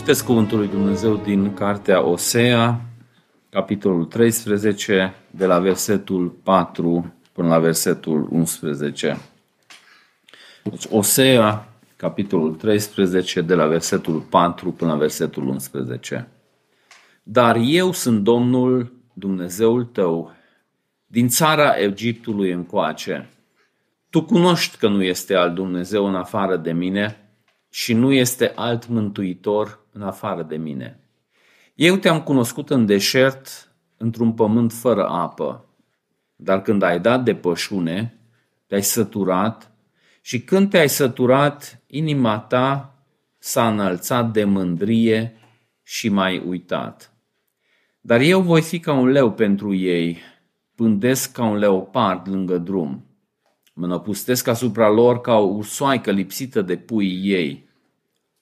Citesc Cuvântul lui Dumnezeu din Cartea Osea, capitolul 13, de la versetul 4 până la versetul 11. Deci Osea, capitolul 13, de la versetul 4 până la versetul 11. Dar eu sunt Domnul Dumnezeul tău, din țara Egiptului încoace. Tu cunoști că nu este alt Dumnezeu în afară de mine și nu este alt mântuitor în afară de mine. Eu te-am cunoscut în deșert, într-un pământ fără apă, dar când ai dat de pășune, te-ai săturat și când te-ai săturat, inima ta s-a înălțat de mândrie și m-ai uitat. Dar eu voi fi ca un leu pentru ei, pândesc ca un leopard lângă drum. Mă năpustesc asupra lor ca o ursoaică lipsită de pui ei.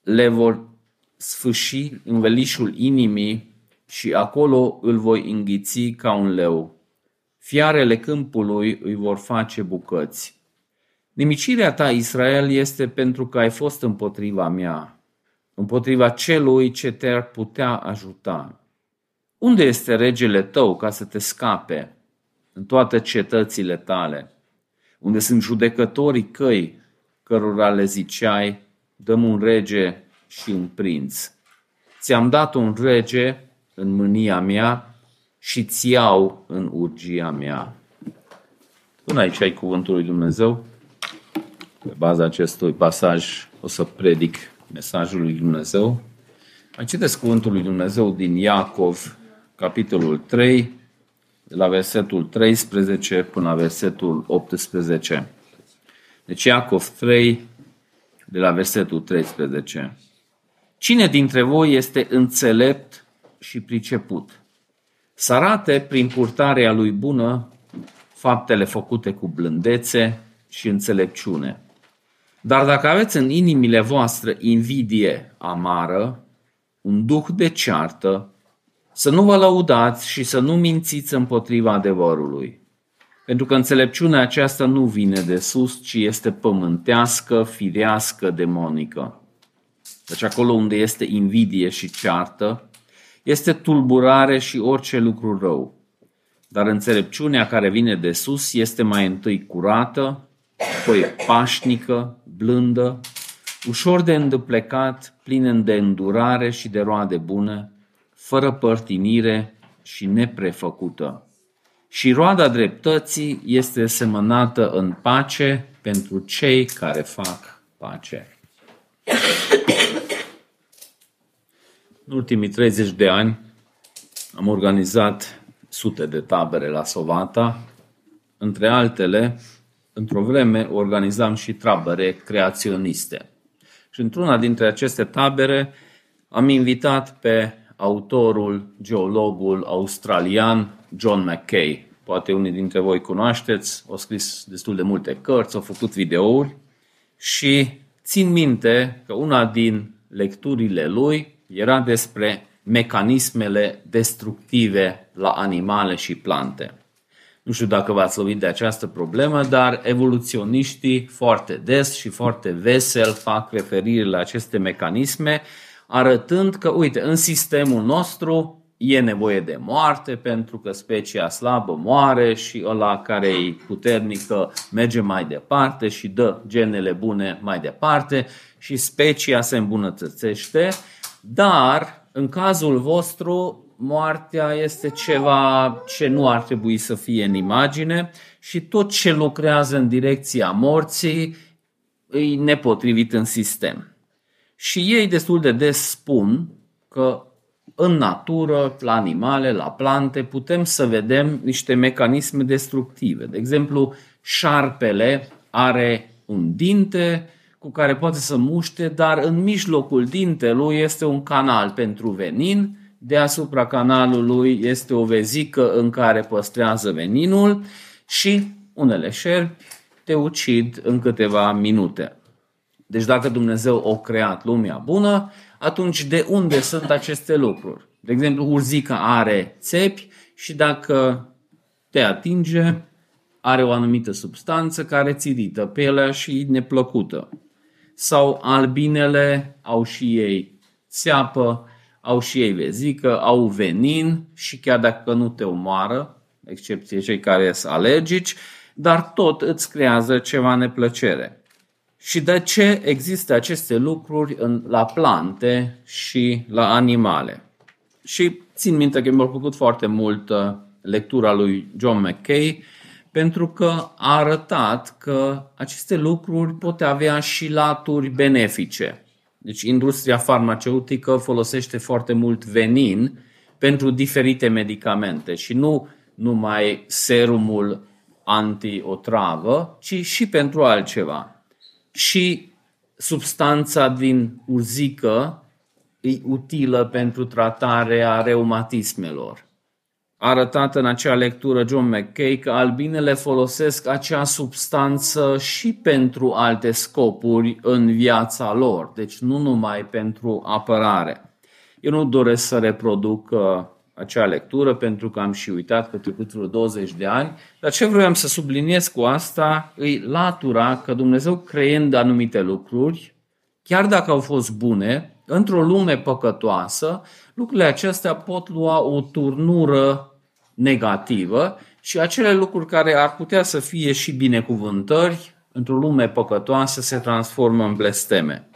Le vor sfâși velișul inimii și acolo îl voi înghiți ca un leu. Fiarele câmpului îi vor face bucăți. Nimicirea ta, Israel, este pentru că ai fost împotriva mea, împotriva celui ce te-ar putea ajuta. Unde este regele tău ca să te scape în toate cetățile tale? Unde sunt judecătorii căi cărora le ziceai, dăm un rege și un prinț. Ți-am dat un rege în mânia mea și ți iau în urgia mea. Până aici ai cuvântul lui Dumnezeu. Pe baza acestui pasaj o să predic mesajul lui Dumnezeu. Mai citesc cuvântul lui Dumnezeu din Iacov, capitolul 3, de la versetul 13 până la versetul 18. Deci Iacov 3, de la versetul 13. Cine dintre voi este înțelept și priceput? Să arate prin purtarea lui bună faptele făcute cu blândețe și înțelepciune. Dar dacă aveți în inimile voastre invidie amară, un duh de ceartă, să nu vă lăudați și să nu mințiți împotriva adevărului. Pentru că înțelepciunea aceasta nu vine de sus, ci este pământească, firească, demonică. Deci acolo unde este invidie și ceartă, este tulburare și orice lucru rău. Dar înțelepciunea care vine de sus este mai întâi curată, apoi pașnică, blândă, ușor de îndeplecat, plină de îndurare și de roade bune, fără părtinire și neprefăcută. Și roada dreptății este semănată în pace pentru cei care fac pace. În ultimii 30 de ani am organizat sute de tabere la Sovata. Între altele, într-o vreme organizam și tabere creaționiste. Și într-una dintre aceste tabere am invitat pe autorul, geologul australian John McKay. Poate unii dintre voi cunoașteți, au scris destul de multe cărți, au făcut videouri și țin minte că una din lecturile lui era despre mecanismele destructive la animale și plante. Nu știu dacă v-ați lovit de această problemă, dar evoluționiștii foarte des și foarte vesel fac referire la aceste mecanisme, arătând că, uite, în sistemul nostru e nevoie de moarte pentru că specia slabă moare și ăla care e puternică merge mai departe și dă genele bune mai departe și specia se îmbunătățește dar, în cazul vostru, moartea este ceva ce nu ar trebui să fie în imagine și tot ce lucrează în direcția morții e nepotrivit în sistem. Și ei destul de des spun că în natură, la animale, la plante, putem să vedem niște mecanisme destructive. De exemplu, șarpele are un dinte cu care poate să muște, dar în mijlocul dintelui este un canal pentru venin, deasupra canalului este o vezică în care păstrează veninul și unele șerpi te ucid în câteva minute. Deci dacă Dumnezeu a creat lumea bună, atunci de unde sunt aceste lucruri? De exemplu, urzica are țepi și dacă te atinge, are o anumită substanță care ți irită pielea și neplăcută sau albinele au și ei țeapă, au și ei vezică, au venin și chiar dacă nu te omoară, excepție cei care sunt alergici, dar tot îți creează ceva neplăcere. Și de ce există aceste lucruri în, la plante și la animale? Și țin minte că mi-a plăcut foarte mult uh, lectura lui John McKay, pentru că a arătat că aceste lucruri pot avea și laturi benefice. Deci industria farmaceutică folosește foarte mult venin pentru diferite medicamente și nu numai serumul anti-otravă, ci și pentru altceva. Și substanța din urzică e utilă pentru tratarea reumatismelor. A arătat în acea lectură John McKay că albinele folosesc acea substanță și pentru alte scopuri în viața lor, deci nu numai pentru apărare. Eu nu doresc să reproduc acea lectură pentru că am și uitat că trecut vreo 20 de ani, dar ce vreau să subliniez cu asta e latura că Dumnezeu creând anumite lucruri, chiar dacă au fost bune, într-o lume păcătoasă, lucrurile acestea pot lua o turnură negativă și acele lucruri care ar putea să fie și binecuvântări, într-o lume păcătoasă se transformă în blesteme.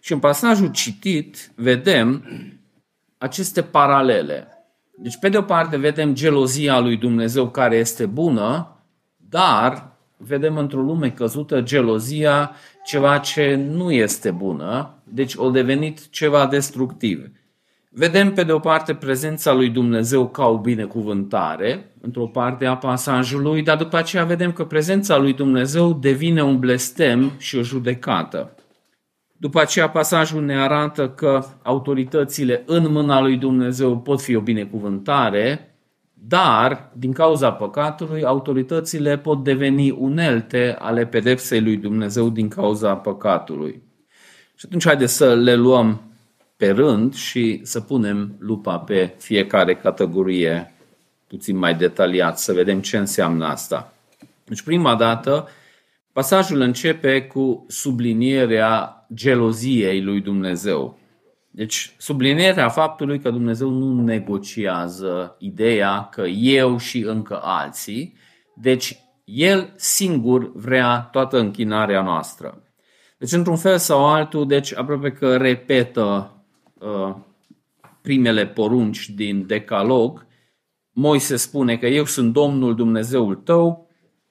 Și în pasajul citit vedem aceste paralele. Deci, pe de o parte, vedem gelozia lui Dumnezeu care este bună, dar vedem într-o lume căzută gelozia ceva ce nu este bună, deci o devenit ceva destructiv. Vedem pe de o parte prezența lui Dumnezeu ca o binecuvântare, într-o parte a pasajului, dar după aceea vedem că prezența lui Dumnezeu devine un blestem și o judecată. După aceea pasajul ne arată că autoritățile în mâna lui Dumnezeu pot fi o binecuvântare, dar din cauza păcatului autoritățile pot deveni unelte ale pedepsei lui Dumnezeu din cauza păcatului. Și atunci haideți să le luăm pe rând și să punem lupa pe fiecare categorie puțin mai detaliat, să vedem ce înseamnă asta. Deci prima dată Pasajul începe cu sublinierea geloziei lui Dumnezeu. Deci, sublinierea faptului că Dumnezeu nu negociază ideea că eu și încă alții, deci El singur vrea toată închinarea noastră. Deci, într-un fel sau altul, deci aproape că repetă uh, primele porunci din Decalog. Moise spune că eu sunt Domnul Dumnezeul tău,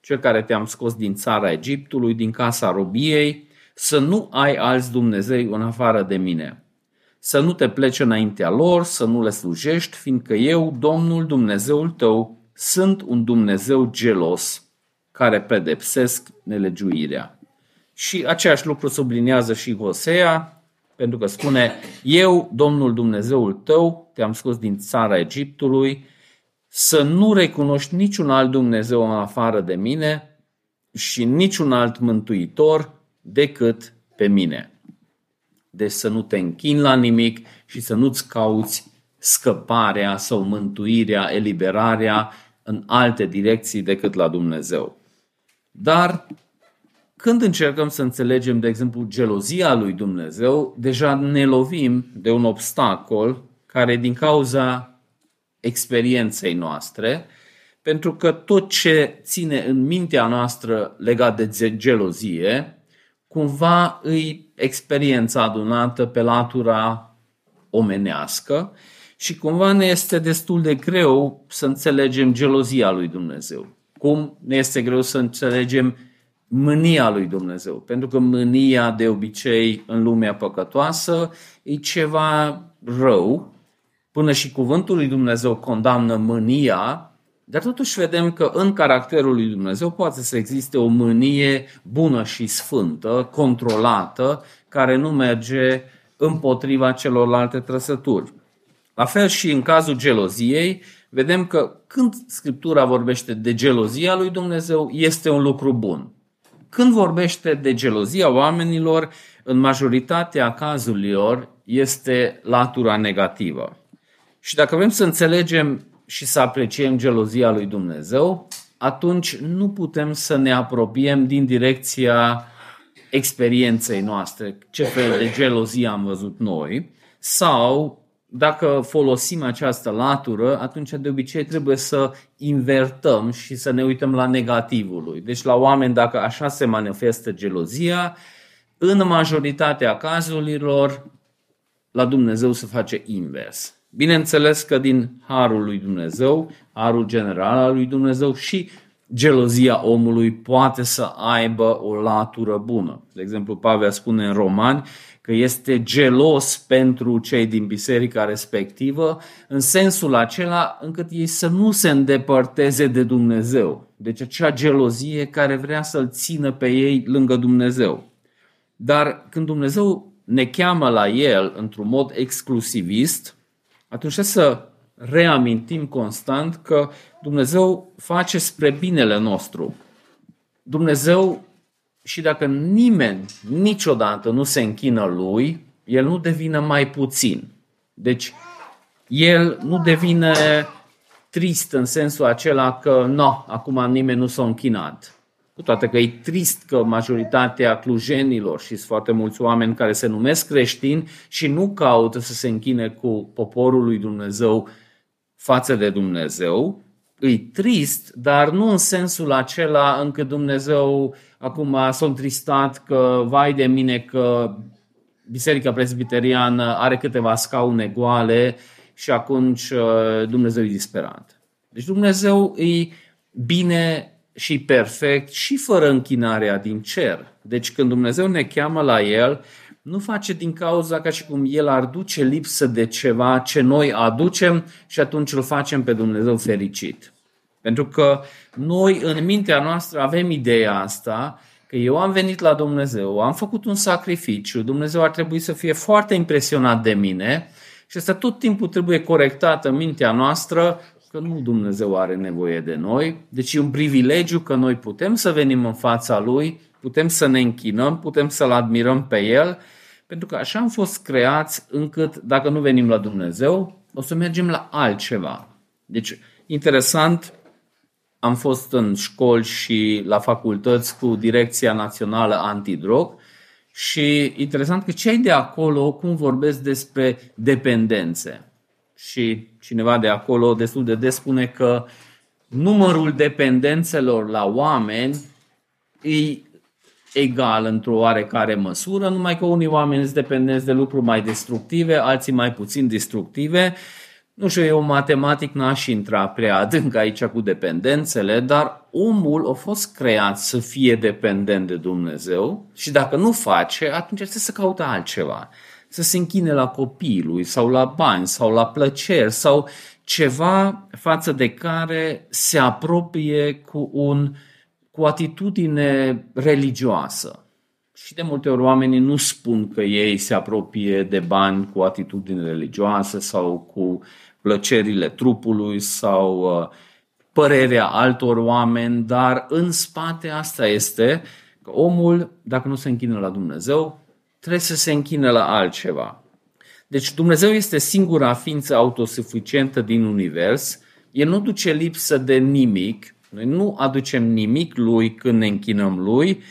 cel care te-am scos din țara Egiptului, din casa robiei, să nu ai alți Dumnezei în afară de mine. Să nu te pleci înaintea lor, să nu le slujești, fiindcă eu, Domnul Dumnezeul tău, sunt un Dumnezeu gelos care pedepsesc nelegiuirea. Și același lucru subliniază și Hosea, pentru că spune, eu, Domnul Dumnezeul tău, te-am scos din țara Egiptului, să nu recunoști niciun alt Dumnezeu în afară de mine și niciun alt mântuitor decât pe mine. Deci să nu te închini la nimic și să nu-ți cauți scăparea sau mântuirea, eliberarea în alte direcții decât la Dumnezeu. Dar când încercăm să înțelegem, de exemplu, gelozia lui Dumnezeu, deja ne lovim de un obstacol care din cauza experienței noastre, pentru că tot ce ține în mintea noastră legat de gelozie, cumva îi experiența adunată pe latura omenească și cumva ne este destul de greu să înțelegem gelozia lui Dumnezeu. Cum ne este greu să înțelegem mânia lui Dumnezeu. Pentru că mânia de obicei în lumea păcătoasă e ceva rău Până și cuvântul lui Dumnezeu condamnă mânia, dar totuși vedem că în caracterul lui Dumnezeu poate să existe o mânie bună și sfântă, controlată, care nu merge împotriva celorlalte trăsături. La fel și în cazul geloziei, vedem că când Scriptura vorbește de gelozia lui Dumnezeu, este un lucru bun. Când vorbește de gelozia oamenilor, în majoritatea cazurilor este latura negativă. Și dacă vrem să înțelegem și să apreciem gelozia lui Dumnezeu, atunci nu putem să ne apropiem din direcția experienței noastre, ce fel de gelozie am văzut noi, sau dacă folosim această latură, atunci de obicei trebuie să invertăm și să ne uităm la negativul lui. Deci la oameni, dacă așa se manifestă gelozia, în majoritatea cazurilor, la Dumnezeu se face invers. Bineînțeles că din harul lui Dumnezeu, harul general al lui Dumnezeu și gelozia omului poate să aibă o latură bună. De exemplu, Pavel spune în Romani că este gelos pentru cei din biserica respectivă, în sensul acela încât ei să nu se îndepărteze de Dumnezeu. Deci acea gelozie care vrea să-L țină pe ei lângă Dumnezeu. Dar când Dumnezeu ne cheamă la El într-un mod exclusivist, atunci să reamintim constant că Dumnezeu face spre binele nostru. Dumnezeu, și dacă nimeni niciodată nu se închină lui, el nu devine mai puțin. Deci, el nu devine trist în sensul acela că, no, acum nimeni nu s-a închinat. Cu toate că e trist că majoritatea clujenilor și sunt foarte mulți oameni care se numesc creștini și nu caută să se închine cu poporul lui Dumnezeu față de Dumnezeu, e trist, dar nu în sensul acela încât Dumnezeu acum s-a întristat că vai de mine că Biserica Presbiteriană are câteva scaune goale și atunci uh, Dumnezeu e disperat. Deci Dumnezeu e bine și perfect și fără închinarea din cer. Deci când Dumnezeu ne cheamă la El, nu face din cauza ca și cum El ar duce lipsă de ceva ce noi aducem și atunci îl facem pe Dumnezeu fericit. Pentru că noi în mintea noastră avem ideea asta că eu am venit la Dumnezeu, am făcut un sacrificiu, Dumnezeu ar trebui să fie foarte impresionat de mine și asta tot timpul trebuie corectată în mintea noastră că nu Dumnezeu are nevoie de noi, deci e un privilegiu că noi putem să venim în fața Lui, putem să ne închinăm, putem să-L admirăm pe El, pentru că așa am fost creați încât dacă nu venim la Dumnezeu, o să mergem la altceva. Deci, interesant, am fost în școli și la facultăți cu Direcția Națională Antidrog și interesant că cei de acolo cum vorbesc despre dependențe și cineva de acolo destul de des spune că numărul dependențelor la oameni e egal într-o oarecare măsură, numai că unii oameni sunt dependenți de lucruri mai destructive, alții mai puțin destructive. Nu știu, eu matematic n-aș intra prea adânc aici cu dependențele, dar omul a fost creat să fie dependent de Dumnezeu și dacă nu face, atunci trebuie să caută altceva să se închine la copilului sau la bani sau la plăceri sau ceva față de care se apropie cu, un, cu o atitudine religioasă. Și de multe ori oamenii nu spun că ei se apropie de bani cu atitudine religioasă sau cu plăcerile trupului sau uh, părerea altor oameni, dar în spate asta este că omul, dacă nu se închină la Dumnezeu, trebuie să se închină la altceva. Deci Dumnezeu este singura ființă autosuficientă din univers, El nu duce lipsă de nimic, noi nu aducem nimic Lui când ne închinăm Lui,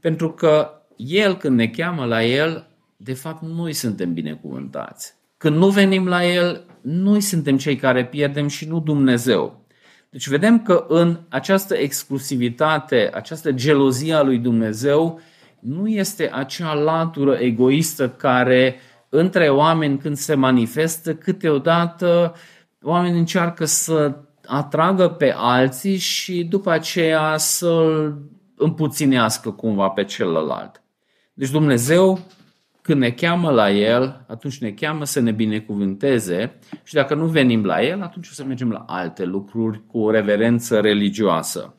pentru că El când ne cheamă la El, de fapt noi suntem binecuvântați. Când nu venim la El, noi suntem cei care pierdem și nu Dumnezeu. Deci vedem că în această exclusivitate, această gelozie a lui Dumnezeu, nu este acea latură egoistă care între oameni când se manifestă, câteodată oamenii încearcă să atragă pe alții și după aceea să-l împuținească cumva pe celălalt. Deci Dumnezeu, când ne cheamă la El, atunci ne cheamă să ne binecuvânteze și dacă nu venim la El, atunci o să mergem la alte lucruri cu o reverență religioasă.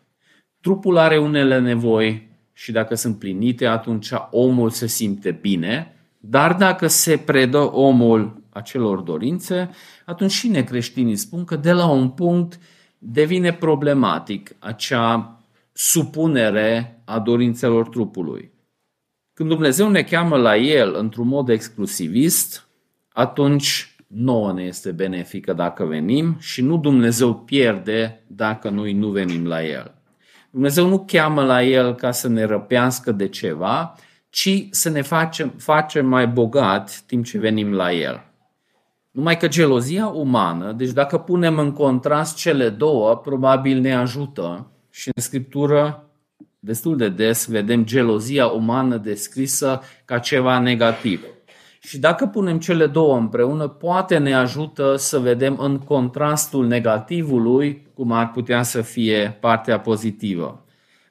Trupul are unele nevoi, și dacă sunt plinite, atunci omul se simte bine, dar dacă se predă omul acelor dorințe, atunci și necreștinii spun că de la un punct devine problematic acea supunere a dorințelor trupului. Când Dumnezeu ne cheamă la El într-un mod exclusivist, atunci nouă ne este benefică dacă venim și nu Dumnezeu pierde dacă noi nu venim la El. Dumnezeu nu cheamă la El ca să ne răpească de ceva, ci să ne facem, facem mai bogat timp ce venim la El. Numai că gelozia umană, deci dacă punem în contrast cele două, probabil ne ajută și în Scriptură destul de des vedem gelozia umană descrisă ca ceva negativ. Și dacă punem cele două împreună, poate ne ajută să vedem în contrastul negativului cum ar putea să fie partea pozitivă.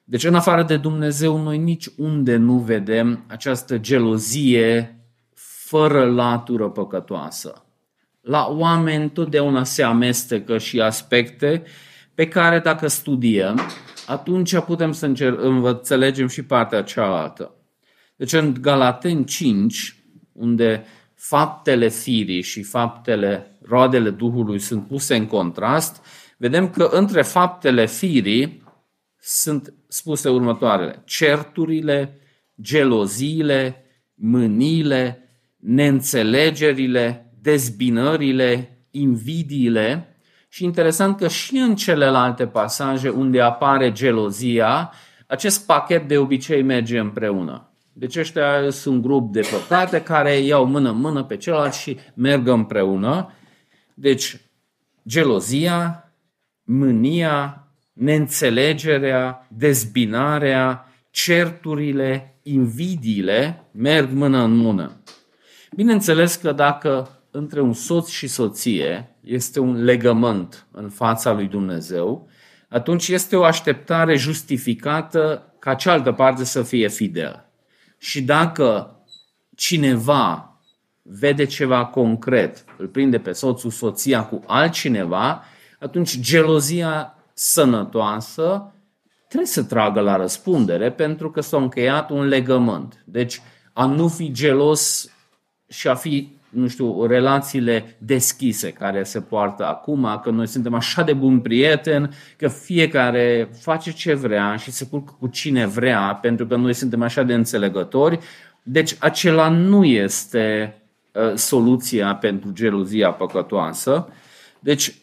Deci, în afară de Dumnezeu, noi nici unde nu vedem această gelozie fără latură păcătoasă. La oameni totdeauna se amestecă și aspecte pe care dacă studiem, atunci putem să înțelegem și partea cealaltă. Deci în Galaten 5, unde faptele firii și faptele, roadele Duhului sunt puse în contrast, vedem că între faptele firii sunt spuse următoarele. Certurile, geloziile, mâniile, neînțelegerile, dezbinările, invidiile și interesant că și în celelalte pasaje unde apare gelozia, acest pachet de obicei merge împreună. Deci ăștia sunt un grup de păcate care iau mână-mână pe celălalt și merg împreună. Deci gelozia, mânia, neînțelegerea, dezbinarea, certurile, invidiile merg mână în mână. Bineînțeles că dacă între un soț și soție este un legământ în fața lui Dumnezeu, atunci este o așteptare justificată ca cealaltă parte să fie fidel. Și dacă cineva vede ceva concret, îl prinde pe soțul, soția cu altcineva, atunci gelozia sănătoasă trebuie să tragă la răspundere pentru că s-a încheiat un legământ. Deci a nu fi gelos și a fi, nu știu, relațiile deschise care se poartă acum, că noi suntem așa de buni prieteni, că fiecare face ce vrea și se culcă cu cine vrea, pentru că noi suntem așa de înțelegători. Deci acela nu este uh, soluția pentru gelozia păcătoasă. Deci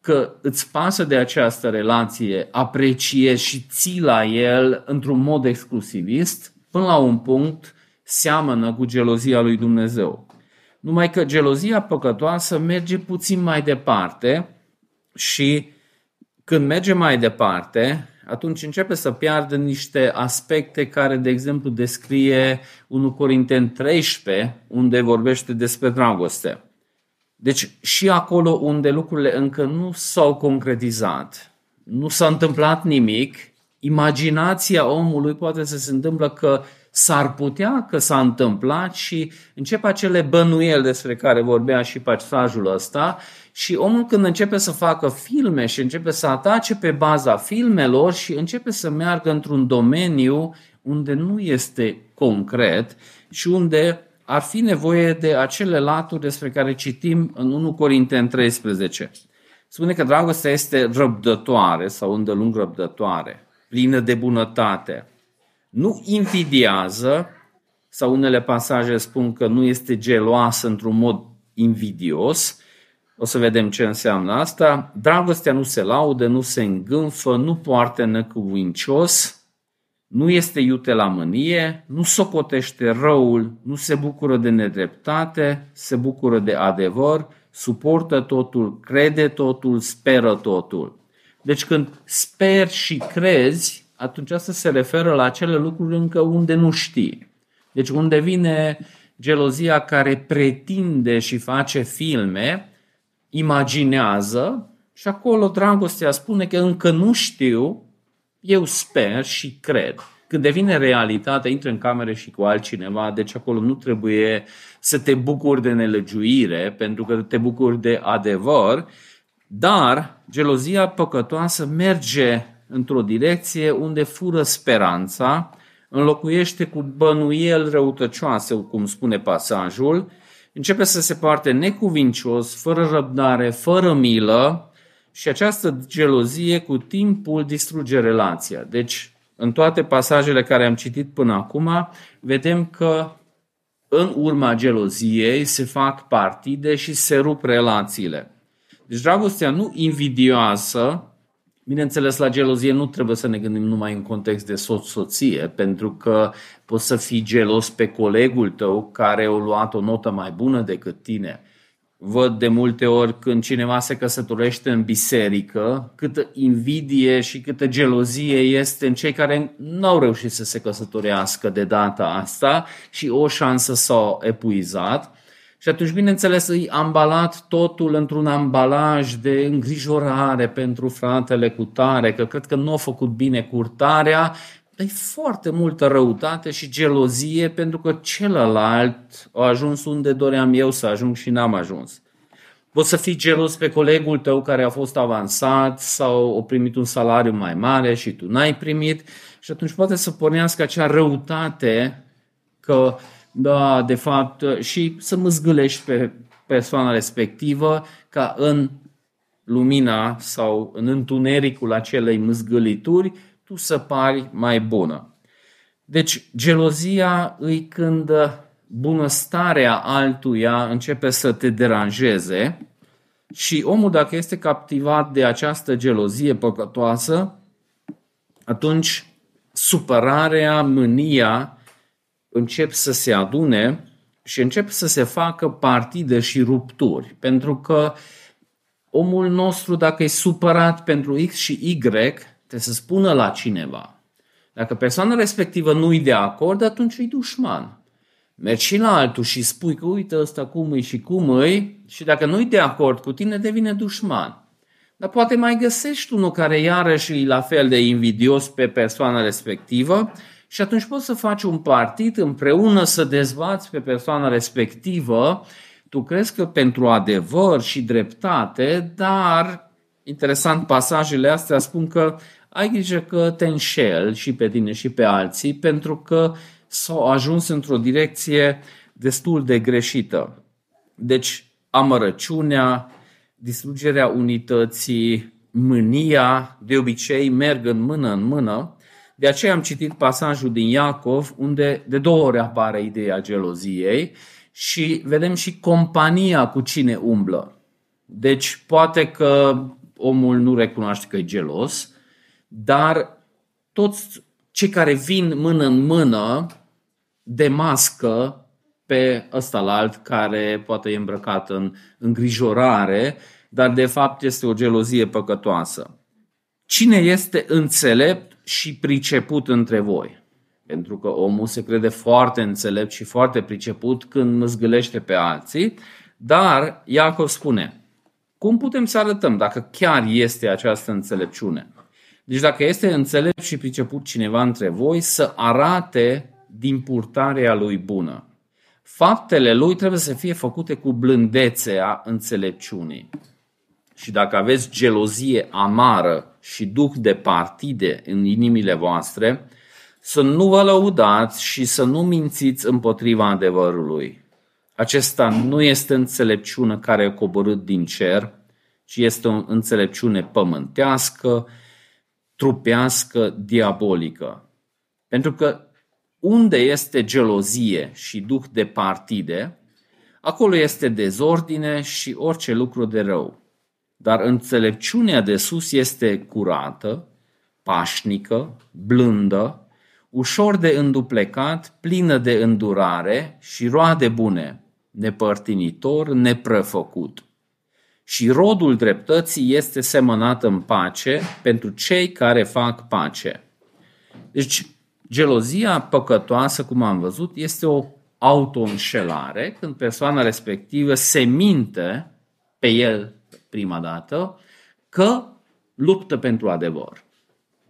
că îți pasă de această relație, apreciezi și ții la el într-un mod exclusivist, până la un punct seamănă cu gelozia lui Dumnezeu. Numai că gelozia păcătoasă merge puțin mai departe și când merge mai departe, atunci începe să piardă niște aspecte care, de exemplu, descrie 1 Corinteni 13, unde vorbește despre dragoste. Deci și acolo unde lucrurile încă nu s-au concretizat, nu s-a întâmplat nimic, imaginația omului poate să se întâmplă că s-ar putea că s-a întâmplat și încep acele bănuieli despre care vorbea și pasajul ăsta și omul când începe să facă filme și începe să atace pe baza filmelor și începe să meargă într-un domeniu unde nu este concret și unde ar fi nevoie de acele laturi despre care citim în 1 Corinteni 13. Spune că dragostea este răbdătoare sau îndelung răbdătoare, plină de bunătate. Nu invidiază, sau unele pasaje spun că nu este geloasă într-un mod invidios. O să vedem ce înseamnă asta. Dragostea nu se laudă, nu se îngânfă, nu poartă năcuvincios, nu este iute la mânie, nu socotește răul, nu se bucură de nedreptate, se bucură de adevăr, suportă totul, crede totul, speră totul. Deci când speri și crezi, atunci asta se referă la acele lucruri încă unde nu știi. Deci unde vine gelozia care pretinde și face filme, imaginează și acolo dragostea spune că încă nu știu, eu sper și cred. Când devine realitate, intră în cameră și cu altcineva, deci acolo nu trebuie să te bucuri de nelegiuire, pentru că te bucuri de adevăr, dar gelozia păcătoasă merge într-o direcție unde fură speranța, înlocuiește cu bănuiel răutăcioase, cum spune pasajul, începe să se poarte necuvincios, fără răbdare, fără milă, și această gelozie cu timpul distruge relația. Deci, în toate pasajele care am citit până acum, vedem că în urma geloziei se fac partide și se rup relațiile. Deci dragostea nu invidioasă, bineînțeles la gelozie nu trebuie să ne gândim numai în context de soț-soție, pentru că poți să fii gelos pe colegul tău care a luat o notă mai bună decât tine văd de multe ori când cineva se căsătorește în biserică, câtă invidie și câtă gelozie este în cei care nu au reușit să se căsătorească de data asta și o șansă s-au epuizat. Și atunci, bineînțeles, îi ambalat totul într-un ambalaj de îngrijorare pentru fratele cu tare, că cred că nu a făcut bine curtarea, e foarte multă răutate și gelozie pentru că celălalt a ajuns unde doream eu să ajung și n-am ajuns. Poți să fii gelos pe colegul tău care a fost avansat sau a primit un salariu mai mare și tu n-ai primit și atunci poate să pornească acea răutate că, da, de fapt, și să măzgâlești pe persoana respectivă ca în lumina sau în întunericul acelei măzgălituri tu să pari mai bună. Deci, gelozia îi când bunăstarea altuia începe să te deranjeze și omul, dacă este captivat de această gelozie păcătoasă, atunci supărarea, mânia încep să se adune și încep să se facă partide și rupturi. Pentru că omul nostru, dacă e supărat pentru X și Y, Trebuie să spună la cineva. Dacă persoana respectivă nu e de acord, atunci e dușman. Mergi și la altul și spui că uite ăsta cum e și cum e și dacă nu e de acord cu tine, devine dușman. Dar poate mai găsești unul care iarăși e la fel de invidios pe persoana respectivă și atunci poți să faci un partid împreună să dezbați pe persoana respectivă. Tu crezi că pentru adevăr și dreptate, dar interesant pasajele astea spun că ai grijă că te înșel și pe tine și pe alții, pentru că s-au ajuns într-o direcție destul de greșită. Deci, amărăciunea, distrugerea unității, mânia, de obicei merg în mână în mână. De aceea am citit pasajul din Iacov, unde de două ori apare ideea geloziei și vedem și compania cu cine umblă. Deci, poate că omul nu recunoaște că e gelos, dar toți cei care vin mână în mână demască pe ăsta la alt care poate e îmbrăcat în îngrijorare, dar de fapt este o gelozie păcătoasă. Cine este înțelept și priceput între voi? Pentru că omul se crede foarte înțelept și foarte priceput când zgâlește pe alții, dar Iacov spune, cum putem să arătăm dacă chiar este această înțelepciune? Deci dacă este înțelept și priceput cineva între voi, să arate din purtarea lui bună. Faptele lui trebuie să fie făcute cu blândețea înțelepciunii. Și dacă aveți gelozie amară și duh de partide în inimile voastre, să nu vă lăudați și să nu mințiți împotriva adevărului. Acesta nu este înțelepciune care e coborât din cer, ci este o înțelepciune pământească, trupească, diabolică. Pentru că unde este gelozie și duh de partide, acolo este dezordine și orice lucru de rău. Dar înțelepciunea de sus este curată, pașnică, blândă, ușor de înduplecat, plină de îndurare și roade bune, nepărtinitor, neprăfăcut și rodul dreptății este semănat în pace pentru cei care fac pace. Deci, gelozia păcătoasă, cum am văzut, este o autoînșelare când persoana respectivă se minte pe el prima dată că luptă pentru adevăr.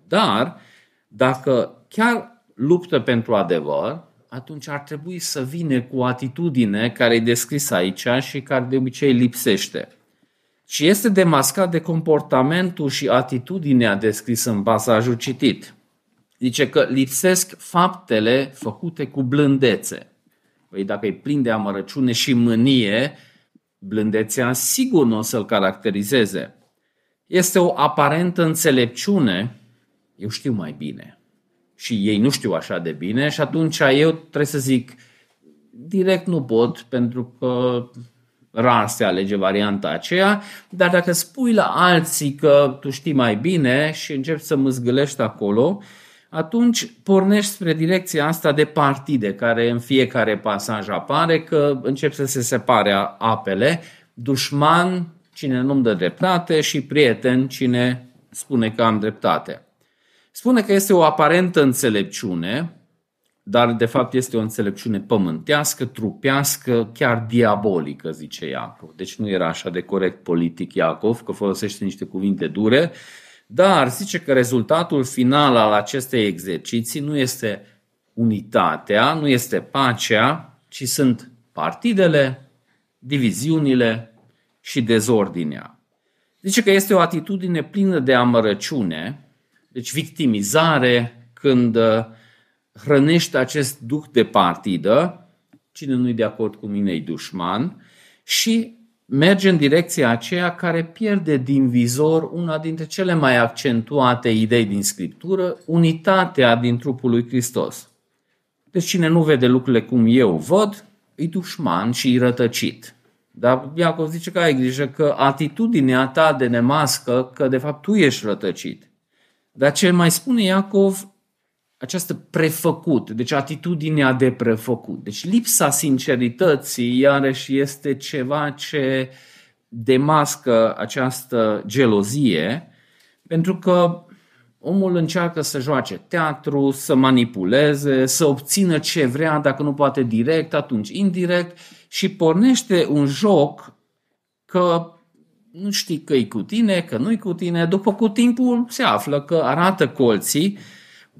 Dar, dacă chiar luptă pentru adevăr, atunci ar trebui să vină cu o atitudine care e descrisă aici și care de obicei lipsește și este demascat de comportamentul și atitudinea descrisă în pasajul citit. Zice că lipsesc faptele făcute cu blândețe. Păi dacă e plin de amărăciune și mânie, blândețea sigur nu o să-l caracterizeze. Este o aparentă înțelepciune, eu știu mai bine. Și ei nu știu așa de bine și atunci eu trebuie să zic, direct nu pot pentru că rar se alege varianta aceea, dar dacă spui la alții că tu știi mai bine și începi să mâzgălești acolo, atunci pornești spre direcția asta de partide, care în fiecare pasaj apare, că încep să se separe apele, dușman cine nu-mi dă dreptate și prieten cine spune că am dreptate. Spune că este o aparentă înțelepciune, dar de fapt este o înțelepciune pământească, trupească, chiar diabolică, zice Iacov. Deci nu era așa de corect politic Iacov, că folosește niște cuvinte dure, dar zice că rezultatul final al acestei exerciții nu este unitatea, nu este pacea, ci sunt partidele, diviziunile și dezordinea. Zice că este o atitudine plină de amărăciune, deci victimizare, când uh, hrănește acest duh de partidă, cine nu-i de acord cu mine e dușman, și merge în direcția aceea care pierde din vizor una dintre cele mai accentuate idei din Scriptură, unitatea din trupul lui Hristos. Deci cine nu vede lucrurile cum eu văd, e dușman și e rătăcit. Dar Iacov zice că ai grijă că atitudinea ta de nemască, că de fapt tu ești rătăcit. Dar ce mai spune Iacov, această prefăcut, deci atitudinea de prefăcut. Deci lipsa sincerității, iarăși, este ceva ce demască această gelozie, pentru că omul încearcă să joace teatru, să manipuleze, să obțină ce vrea, dacă nu poate direct, atunci indirect, și pornește un joc că nu știi că e cu tine, că nu e cu tine, după cu timpul se află că arată colții,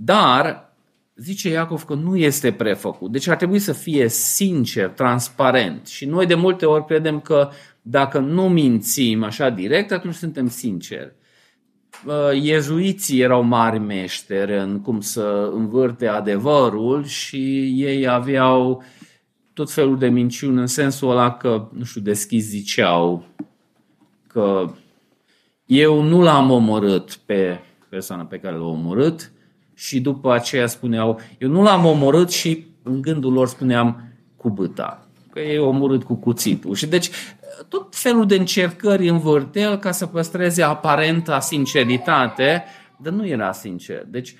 dar zice Iacov că nu este prefăcut. Deci ar trebui să fie sincer, transparent. Și noi de multe ori credem că dacă nu mințim așa direct, atunci suntem sinceri. Iezuiții erau mari meșteri în cum să învârte adevărul și ei aveau tot felul de minciuni în sensul ăla că, nu știu, deschis ziceau că eu nu l-am omorât pe persoana pe care l-a omorât, și după aceea spuneau, eu nu l-am omorât și în gândul lor spuneam cu băta, că e omorât cu cuțitul. Și deci tot felul de încercări în vârtel ca să păstreze aparenta sinceritate, dar nu era sincer. Deci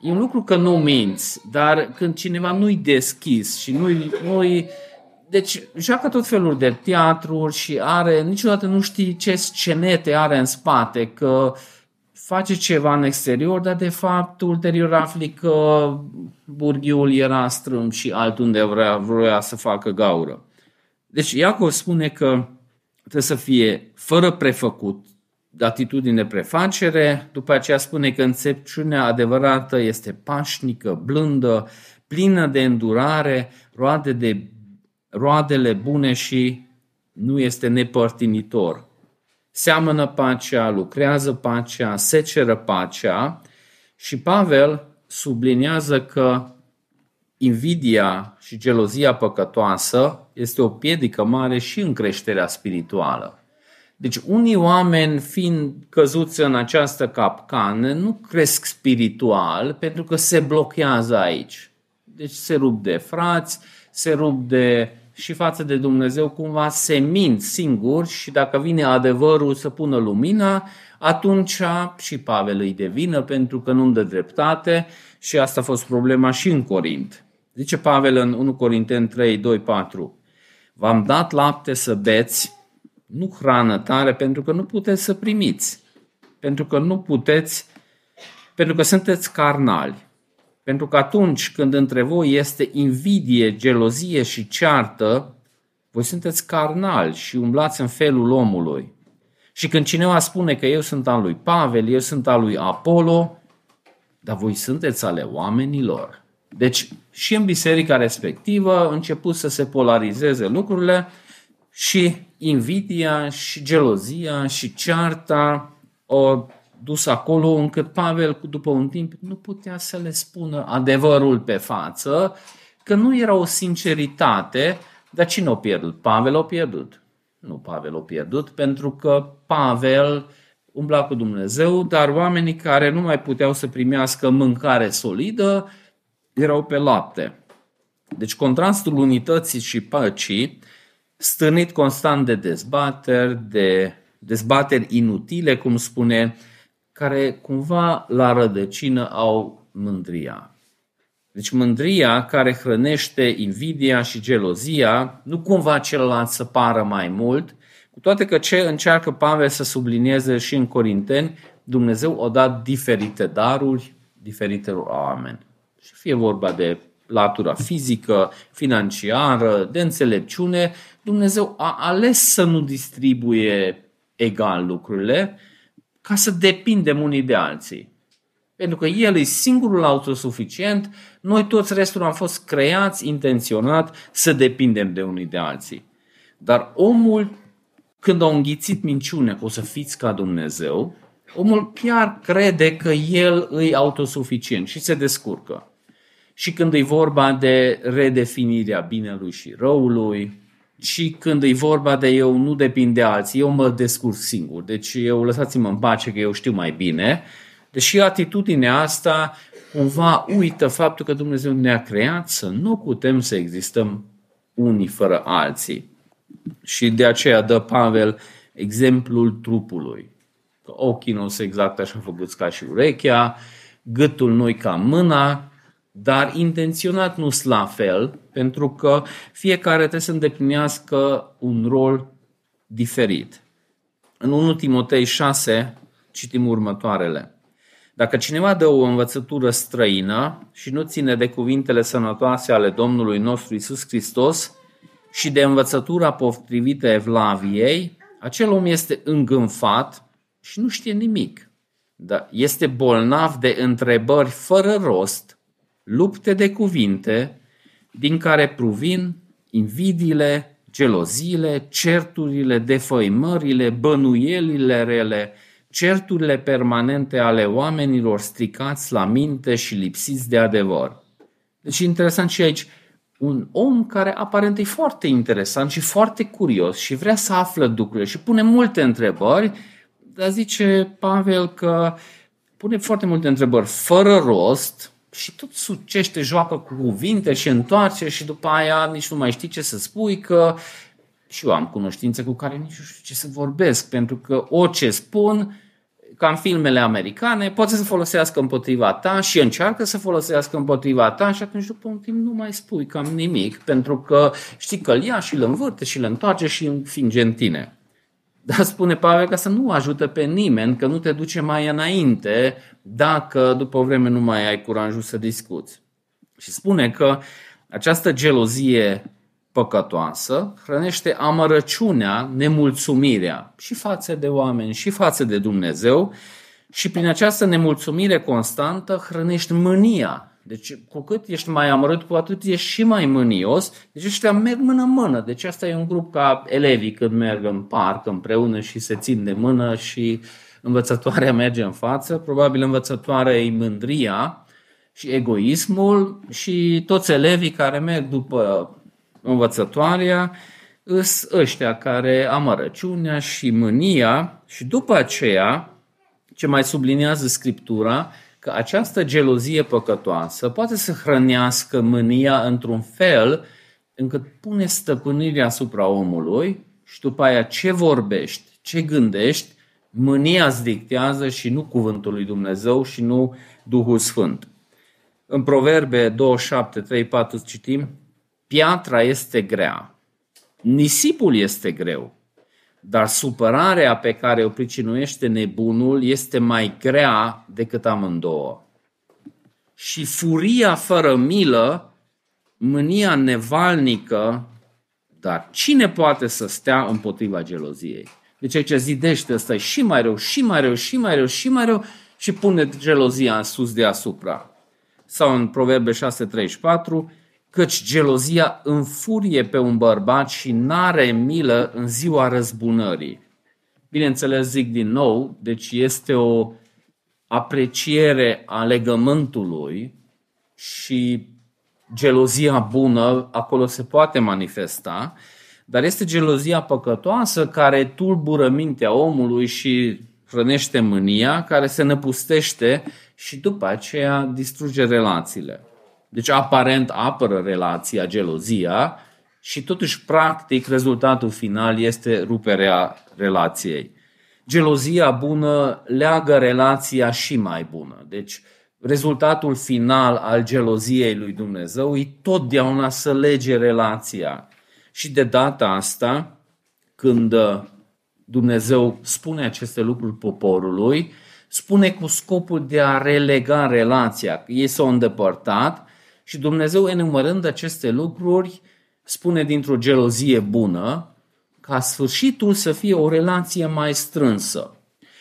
e un lucru că nu minți, dar când cineva nu-i deschis și nu-i, nu-i deci joacă tot felul de teatru și are, niciodată nu știi ce scenete are în spate, că uh, face ceva în exterior, dar de fapt ulterior afli că burghiul era strâm și altunde vrea, vrea să facă gaură. Deci Iacov spune că trebuie să fie fără prefăcut, de atitudine prefacere, după aceea spune că înțepciunea adevărată este pașnică, blândă, plină de îndurare, roade de roadele bune și nu este nepărtinitor seamănă pacea, lucrează pacea, seceră pacea și Pavel subliniază că invidia și gelozia păcătoasă este o piedică mare și în creșterea spirituală. Deci unii oameni fiind căzuți în această capcană nu cresc spiritual pentru că se blochează aici. Deci se rup de frați, se rup de și față de Dumnezeu cumva se mint singuri și dacă vine adevărul să pună lumina, atunci și Pavel îi devină pentru că nu-mi dă dreptate și asta a fost problema și în Corint. Zice Pavel în 1 Corinteni 3, 2, 4 V-am dat lapte să beți, nu hrană tare, pentru că nu puteți să primiți. Pentru că nu puteți, pentru că sunteți carnali. Pentru că atunci când între voi este invidie, gelozie și ceartă, voi sunteți carnali și umblați în felul omului. Și când cineva spune că eu sunt al lui Pavel, eu sunt al lui Apollo, dar voi sunteți ale oamenilor. Deci și în biserica respectivă început să se polarizeze lucrurile și invidia și gelozia și cearta o dus acolo încât Pavel, după un timp, nu putea să le spună adevărul pe față, că nu era o sinceritate, dar cine o pierdut? Pavel o pierdut. Nu Pavel o pierdut, pentru că Pavel umbla cu Dumnezeu, dar oamenii care nu mai puteau să primească mâncare solidă erau pe lapte. Deci contrastul unității și păcii, stârnit constant de dezbateri, de dezbateri inutile, cum spune care cumva la rădăcină au mândria. Deci mândria care hrănește invidia și gelozia, nu cumva celălalt să pară mai mult, Cu toate că ce încearcă Pavel să sublinieze și în Corinteni, Dumnezeu o dat diferite daruri diferitelor oameni. Și fie vorba de latura fizică, financiară, de înțelepciune, Dumnezeu a ales să nu distribuie egal lucrurile ca să depindem unii de alții. Pentru că El e singurul autosuficient, noi toți restul am fost creați intenționat să depindem de unii de alții. Dar omul, când a înghițit minciune că o să fiți ca Dumnezeu, omul chiar crede că el e autosuficient și se descurcă. Și când e vorba de redefinirea binelui și răului, și când e vorba de eu nu depind de alții, eu mă descurc singur. Deci eu lăsați-mă în pace că eu știu mai bine. Deși atitudinea asta cumva uită faptul că Dumnezeu ne-a creat să nu putem să existăm unii fără alții. Și de aceea dă Pavel exemplul trupului. Că ochii nu sunt exact așa făcuți ca și urechea, gâtul nu ca mâna, dar intenționat nu sunt la fel, pentru că fiecare trebuie să îndeplinească un rol diferit. În 1 Timotei 6 citim următoarele. Dacă cineva dă o învățătură străină și nu ține de cuvintele sănătoase ale Domnului nostru Isus Hristos și de învățătura potrivită Evlaviei, acel om este îngânfat și nu știe nimic. Dar este bolnav de întrebări fără rost, lupte de cuvinte, din care provin invidiile, geloziile, certurile, defăimările, bănuielile rele, certurile permanente ale oamenilor stricați la minte și lipsiți de adevăr. Deci interesant și aici, un om care aparent e foarte interesant și foarte curios și vrea să află lucrurile și pune multe întrebări, dar zice Pavel că pune foarte multe întrebări fără rost și tot sucește, joacă cu cuvinte și întoarce și după aia nici nu mai știi ce să spui că și eu am cunoștințe cu care nici nu știu ce să vorbesc, pentru că orice spun, ca în filmele americane, poate să folosească împotriva ta și încearcă să folosească împotriva ta și atunci după un timp nu mai spui cam nimic, pentru că știi că îl ia și îl învârte și îl întoarce și înfinge în tine. Dar spune Pavel că să nu ajută pe nimeni, că nu te duce mai înainte dacă după o vreme nu mai ai curajul să discuți. Și spune că această gelozie păcătoasă hrănește amărăciunea, nemulțumirea și față de oameni și față de Dumnezeu și prin această nemulțumire constantă hrănești mânia. Deci cu cât ești mai amărât, cu atât ești și mai mânios. Deci ăștia merg mână-mână. Deci asta e un grup ca elevii când merg în parc împreună și se țin de mână și învățătoarea merge în față. Probabil învățătoarea e mândria și egoismul și toți elevii care merg după învățătoarea îs ăștia care amărăciunea și mânia și după aceea, ce mai subliniază Scriptura, că această gelozie păcătoasă poate să hrănească mânia într-un fel încât pune stăpânirea asupra omului și după aia ce vorbești, ce gândești, mânia îți dictează și nu cuvântul lui Dumnezeu și nu Duhul Sfânt. În Proverbe 27, 3, 4 citim, Piatra este grea, nisipul este greu, dar supărarea pe care o pricinuiește nebunul este mai grea decât amândouă. Și furia fără milă, mânia nevalnică, dar cine poate să stea împotriva geloziei? Deci aici zidește ăsta și mai rău, și mai rău, și mai rău, și mai rău și pune gelozia în sus deasupra. Sau în Proverbe 6.34, căci gelozia înfurie pe un bărbat și n-are milă în ziua răzbunării. Bineînțeles, zic din nou, deci este o apreciere a legământului și gelozia bună acolo se poate manifesta, dar este gelozia păcătoasă care tulbură mintea omului și hrănește mânia, care se năpustește și după aceea distruge relațiile. Deci aparent apără relația, gelozia și totuși practic rezultatul final este ruperea relației. Gelozia bună leagă relația și mai bună. Deci rezultatul final al geloziei lui Dumnezeu e totdeauna să lege relația. Și de data asta, când Dumnezeu spune aceste lucruri poporului, spune cu scopul de a relega relația. Ei s-au îndepărtat și Dumnezeu, enumărând aceste lucruri, spune dintr-o gelozie bună, ca sfârșitul să fie o relație mai strânsă.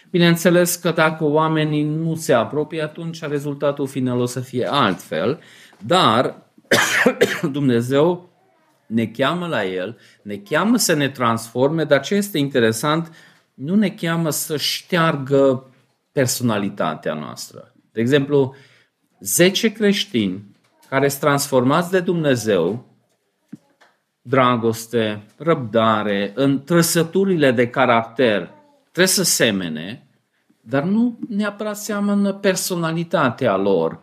Bineînțeles că dacă oamenii nu se apropie, atunci rezultatul final o să fie altfel, dar Dumnezeu ne cheamă la El, ne cheamă să ne transforme, dar ce este interesant, nu ne cheamă să șteargă personalitatea noastră. De exemplu, 10 creștini care sunt transformați de Dumnezeu, dragoste, răbdare, în trăsăturile de caracter, trebuie să semene, dar nu neapărat seamănă personalitatea lor,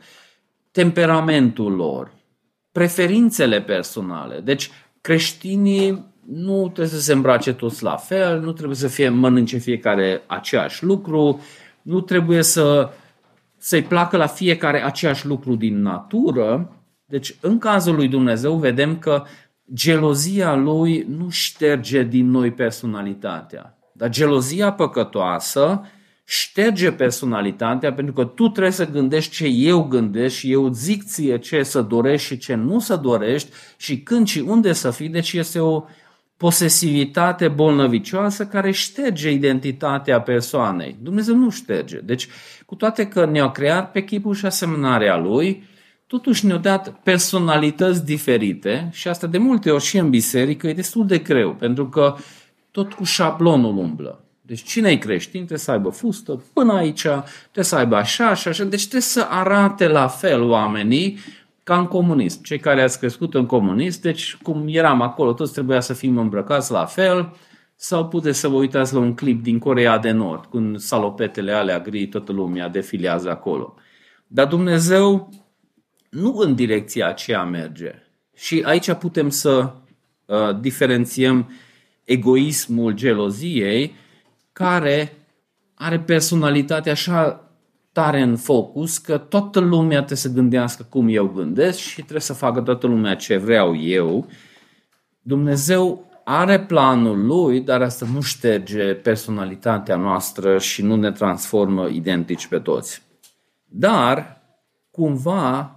temperamentul lor, preferințele personale. Deci creștinii nu trebuie să se îmbrace toți la fel, nu trebuie să fie mănânce fiecare aceeași lucru, nu trebuie să să-i placă la fiecare aceeași lucru din natură. Deci, în cazul lui Dumnezeu, vedem că gelozia lui nu șterge din noi personalitatea. Dar gelozia păcătoasă șterge personalitatea pentru că tu trebuie să gândești ce eu gândesc și eu zic ție ce să dorești și ce nu să dorești și când și unde să fii. Deci este o posesivitate bolnăvicioasă care șterge identitatea persoanei. Dumnezeu nu șterge. Deci, cu toate că ne-a creat pe chipul și asemănarea Lui, totuși ne-a dat personalități diferite și asta de multe ori și în biserică e destul de greu, pentru că tot cu șablonul umblă. Deci cine e creștin trebuie să aibă fustă până aici, trebuie să aibă așa și așa. Deci trebuie să arate la fel oamenii ca în comunism. Cei care ați crescut în comunism, deci cum eram acolo, toți trebuia să fim îmbrăcați la fel, sau puteți să vă uitați la un clip din Corea de Nord, cu salopetele alea gri, toată lumea defilează acolo. Dar Dumnezeu nu în direcția aceea merge. Și aici putem să uh, diferențiem egoismul geloziei, care are personalitate așa tare în focus că toată lumea trebuie să gândească cum eu gândesc și trebuie să facă toată lumea ce vreau eu. Dumnezeu are planul lui, dar asta nu șterge personalitatea noastră și nu ne transformă identici pe toți. Dar, cumva,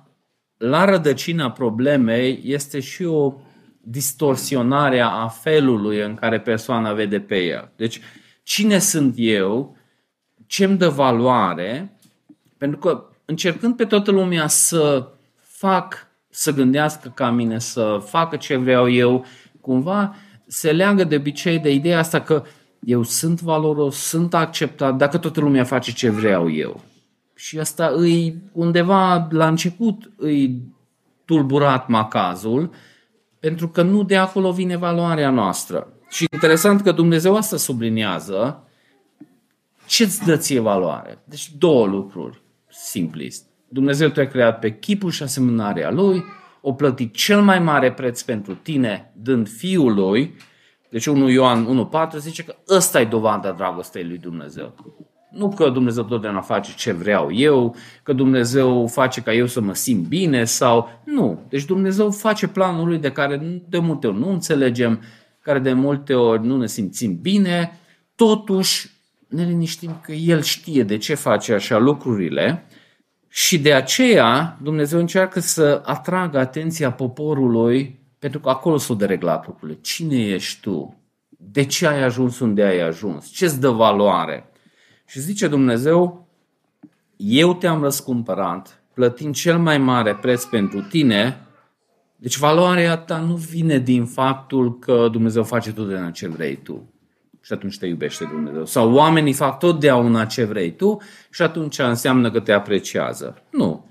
la rădăcina problemei este și o distorsionare a felului în care persoana vede pe el. Deci, cine sunt eu, ce îmi dă valoare, pentru că încercând pe toată lumea să fac, să gândească ca mine, să facă ce vreau eu, cumva se leagă de obicei de ideea asta că eu sunt valoros, sunt acceptat dacă toată lumea face ce vreau eu. Și asta îi undeva la început îi tulburat macazul, pentru că nu de acolo vine valoarea noastră. Și interesant că Dumnezeu asta subliniază ce-ți dă ție valoare. Deci două lucruri simplist. Dumnezeu te-a creat pe chipul și asemănarea Lui, o plătit cel mai mare preț pentru tine, dând Fiul Lui. Deci 1 Ioan 1.4 zice că ăsta e dovada dragostei lui Dumnezeu. Nu că Dumnezeu totdeauna face ce vreau eu, că Dumnezeu face ca eu să mă simt bine sau... Nu. Deci Dumnezeu face planul lui de care de multe ori nu înțelegem, care de multe ori nu ne simțim bine, totuși ne liniștim că El știe de ce face așa lucrurile și de aceea Dumnezeu încearcă să atragă atenția poporului pentru că acolo s-o dereglat lucrurile. Cine ești tu? De ce ai ajuns unde ai ajuns? Ce-ți dă valoare? Și zice Dumnezeu, eu te-am răscumpărat, plătind cel mai mare preț pentru tine, deci valoarea ta nu vine din faptul că Dumnezeu face totdeauna ce vrei tu și atunci te iubește Dumnezeu. Sau oamenii fac totdeauna ce vrei tu și atunci înseamnă că te apreciază. Nu.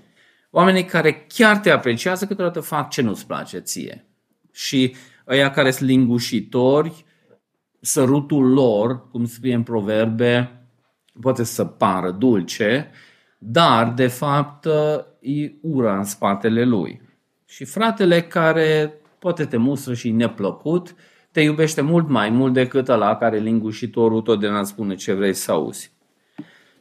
Oamenii care chiar te apreciază câteodată fac ce nu-ți place ție. Și ăia care sunt lingușitori, sărutul lor, cum scrie în proverbe, poate să pară dulce, dar de fapt e ura în spatele lui. Și fratele care poate te mustră și neplăcut, te iubește mult mai mult decât ăla care lingușitorul totdeauna spune ce vrei să auzi.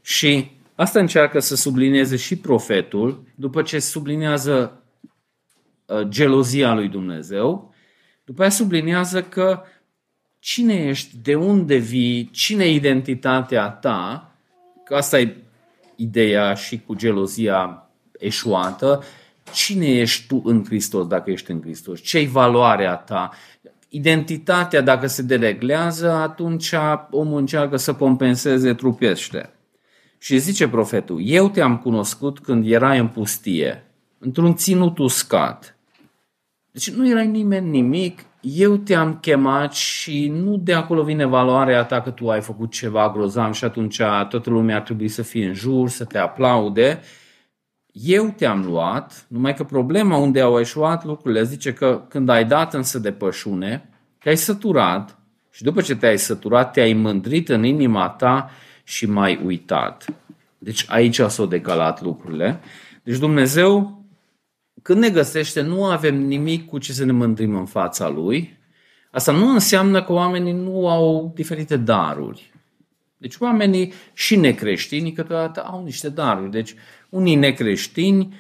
Și asta încearcă să sublinieze și profetul, după ce sublinează uh, gelozia lui Dumnezeu, după aia subliniază că cine ești, de unde vii, cine e identitatea ta, că asta e ideea și cu gelozia eșuată, cine ești tu în Hristos dacă ești în Hristos, ce-i valoarea ta, identitatea dacă se dereglează, atunci omul încearcă să compenseze trupește. Și zice profetul, eu te-am cunoscut când erai în pustie, într-un ținut uscat. Deci nu erai nimeni nimic, eu te-am chemat și nu de acolo vine valoarea ta că tu ai făcut ceva grozav și atunci toată lumea ar trebui să fie în jur, să te aplaude. Eu te-am luat, numai că problema unde au eșuat lucrurile zice că când ai dat însă de pășune, te-ai săturat și după ce te-ai săturat, te-ai mândrit în inima ta și m-ai uitat. Deci aici s-au decalat lucrurile. Deci Dumnezeu când ne găsește, nu avem nimic cu ce să ne mândrim în fața Lui. Asta nu înseamnă că oamenii nu au diferite daruri. Deci oamenii și necreștini câteodată au niște daruri. Deci unii necreștini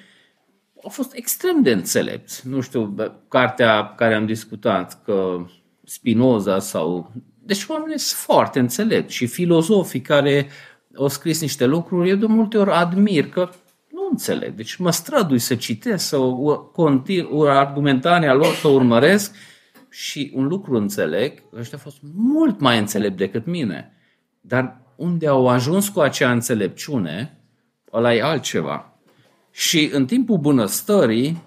au fost extrem de înțelepți. Nu știu, cartea care am discutat, că Spinoza sau... Deci oamenii sunt foarte înțelepți și filozofii care au scris niște lucruri, eu de multe ori admir că înțeleg. Deci mă strădui să citesc, să continu, argumentarea lor, să urmăresc și un lucru înțeleg, ăștia au fost mult mai înțelept decât mine. Dar unde au ajuns cu acea înțelepciune, ăla e altceva. Și în timpul bunăstării,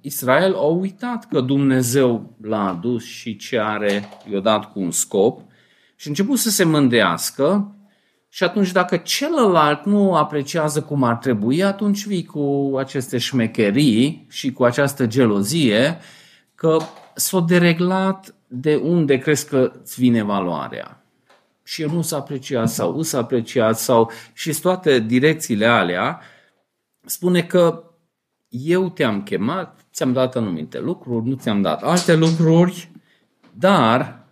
Israel a uitat că Dumnezeu l-a adus și ce are, i-a dat cu un scop și a început să se mândească și atunci dacă celălalt nu apreciază cum ar trebui, atunci vii cu aceste șmecherii și cu această gelozie că s-a dereglat de unde crezi că îți vine valoarea. Și eu nu s-a apreciat sau nu s-a apreciat sau și toate direcțiile alea spune că eu te-am chemat, ți-am dat anumite lucruri, nu ți-am dat alte lucruri, dar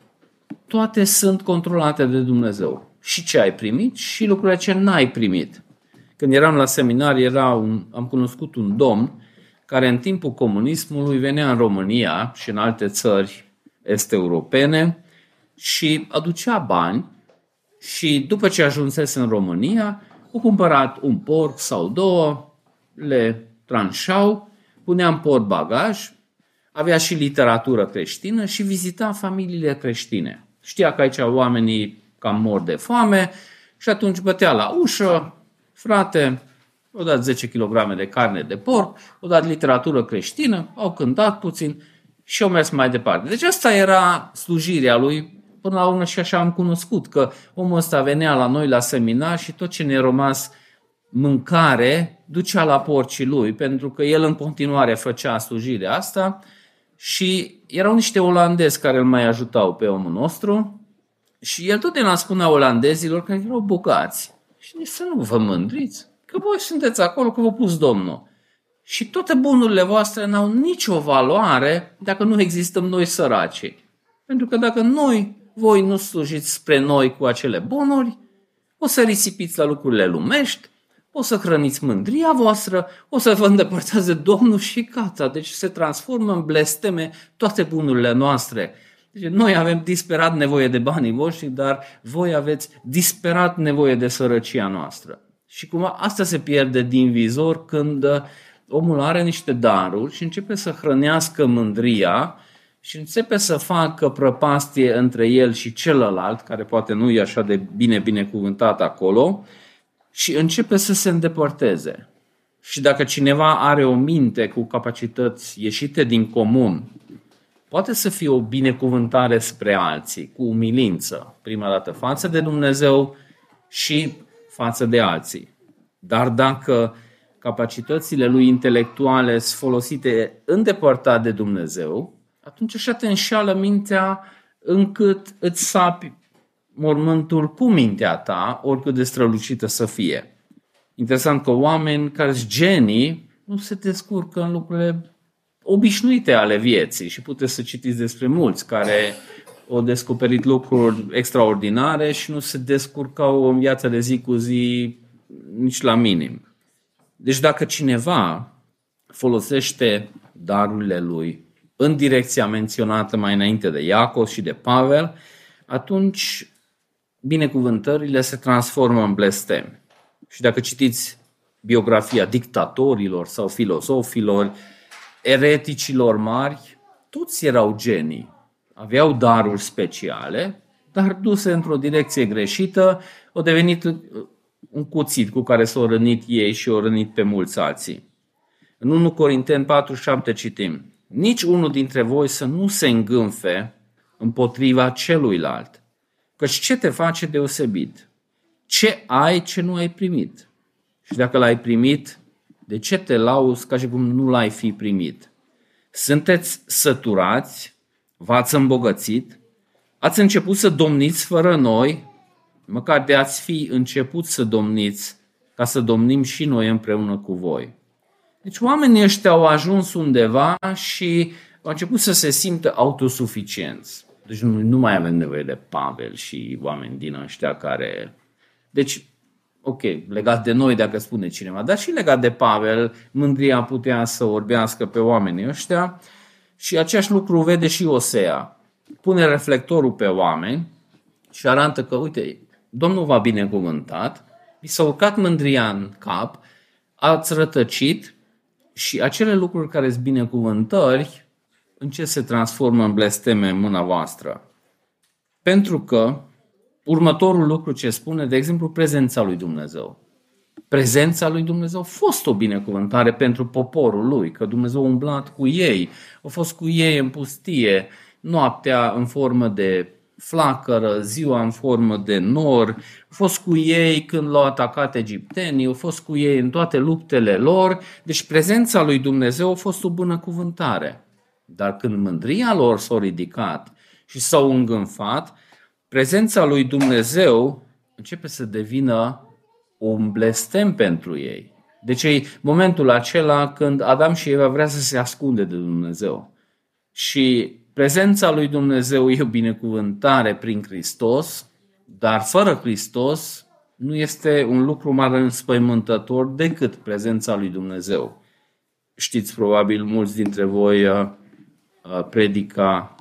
toate sunt controlate de Dumnezeu și ce ai primit și lucrurile ce n-ai primit. Când eram la seminar, era un, am cunoscut un domn care în timpul comunismului venea în România și în alte țări est-europene și aducea bani și după ce ajunsese în România, au cumpărat un porc sau două, le tranșau, punea în port bagaj, avea și literatură creștină și vizita familiile creștine. Știa că aici oamenii cam mor de foame și atunci bătea la ușă, frate, o dat 10 kg de carne de porc, o dat literatură creștină, au cântat puțin și au mers mai departe. Deci asta era slujirea lui, până la urmă și așa am cunoscut, că omul ăsta venea la noi la seminar și tot ce ne rămas mâncare ducea la porcii lui, pentru că el în continuare făcea slujirea asta și erau niște olandezi care îl mai ajutau pe omul nostru și el totdeauna spunea olandezilor că erau bogați. Și nici să nu vă mândriți, că voi sunteți acolo, că vă pus Domnul. Și toate bunurile voastre n-au nicio valoare dacă nu existăm noi săraci. Pentru că dacă noi, voi nu slujiți spre noi cu acele bunuri, o să risipiți la lucrurile lumești, o să hrăniți mândria voastră, o să vă îndepărtați de Domnul și gata. Deci se transformă în blesteme toate bunurile noastre. Deci noi avem disperat nevoie de banii voștri, dar voi aveți disperat nevoie de sărăcia noastră. Și cum asta se pierde din vizor când uh, omul are niște daruri și începe să hrănească mândria și începe să facă prăpastie între el și celălalt, care poate nu e așa de bine binecuvântat acolo, și începe să se îndepărteze. Și dacă cineva are o minte cu capacități ieșite din comun, poate să fie o binecuvântare spre alții, cu umilință, prima dată față de Dumnezeu și față de alții. Dar dacă capacitățile lui intelectuale sunt folosite îndepărtat de Dumnezeu, atunci așa te înșală mintea încât îți sapi mormântul cu mintea ta, oricât de strălucită să fie. Interesant că oameni care sunt genii nu se descurcă în lucrurile obișnuite ale vieții și puteți să citiți despre mulți care au descoperit lucruri extraordinare și nu se descurcau în viața de zi cu zi nici la minim. Deci dacă cineva folosește darurile lui în direcția menționată mai înainte de Iacov și de Pavel, atunci binecuvântările se transformă în blestem. Și dacă citiți biografia dictatorilor sau filosofilor, ereticilor mari, toți erau genii. Aveau daruri speciale, dar duse într-o direcție greșită, au devenit un cuțit cu care s-au rănit ei și au rănit pe mulți alții. În 1 Corinteni 4,7 citim, nici unul dintre voi să nu se îngânfe împotriva celuilalt. Căci ce te face deosebit? Ce ai ce nu ai primit? Și dacă l-ai primit, de ce te lauzi ca și cum nu l-ai fi primit? Sunteți săturați? V-ați îmbogățit? Ați început să domniți fără noi? Măcar de ați fi început să domniți, ca să domnim și noi împreună cu voi. Deci oamenii ăștia au ajuns undeva și au început să se simtă autosuficienți. Deci nu, nu mai avem nevoie de Pavel și oameni din ăștia care... Deci, ok, legat de noi dacă spune cineva, dar și legat de Pavel, mândria putea să orbească pe oamenii ăștia și același lucru vede și Osea. Pune reflectorul pe oameni și arată că, uite, Domnul v-a binecuvântat, vi s-a urcat mândria în cap, ați rătăcit și acele lucruri care sunt binecuvântări, în ce se transformă în blesteme în mâna voastră? Pentru că următorul lucru ce spune, de exemplu, prezența lui Dumnezeu. Prezența lui Dumnezeu a fost o binecuvântare pentru poporul lui, că Dumnezeu a umblat cu ei, a fost cu ei în pustie, noaptea în formă de flacără, ziua în formă de nor, a fost cu ei când l-au atacat egiptenii, a fost cu ei în toate luptele lor, deci prezența lui Dumnezeu a fost o bună cuvântare. Dar când mândria lor s-a ridicat și s-au îngânfat, prezența lui Dumnezeu începe să devină un blestem pentru ei. Deci e momentul acela când Adam și Eva vrea să se ascunde de Dumnezeu. Și prezența lui Dumnezeu e o binecuvântare prin Hristos, dar fără Hristos nu este un lucru mai înspăimântător decât prezența lui Dumnezeu. Știți probabil mulți dintre voi uh, uh, predica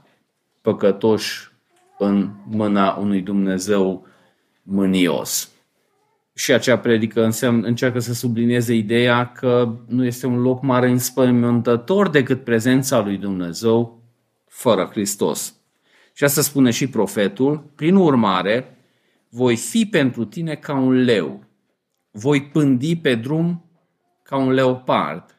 păcătoși în mâna unui Dumnezeu mânios. Și acea predică înseamnă, încearcă să sublinieze ideea că nu este un loc mare înspăimântător decât prezența lui Dumnezeu fără Hristos. Și asta spune și profetul, prin urmare, voi fi pentru tine ca un leu, voi pândi pe drum ca un leopard,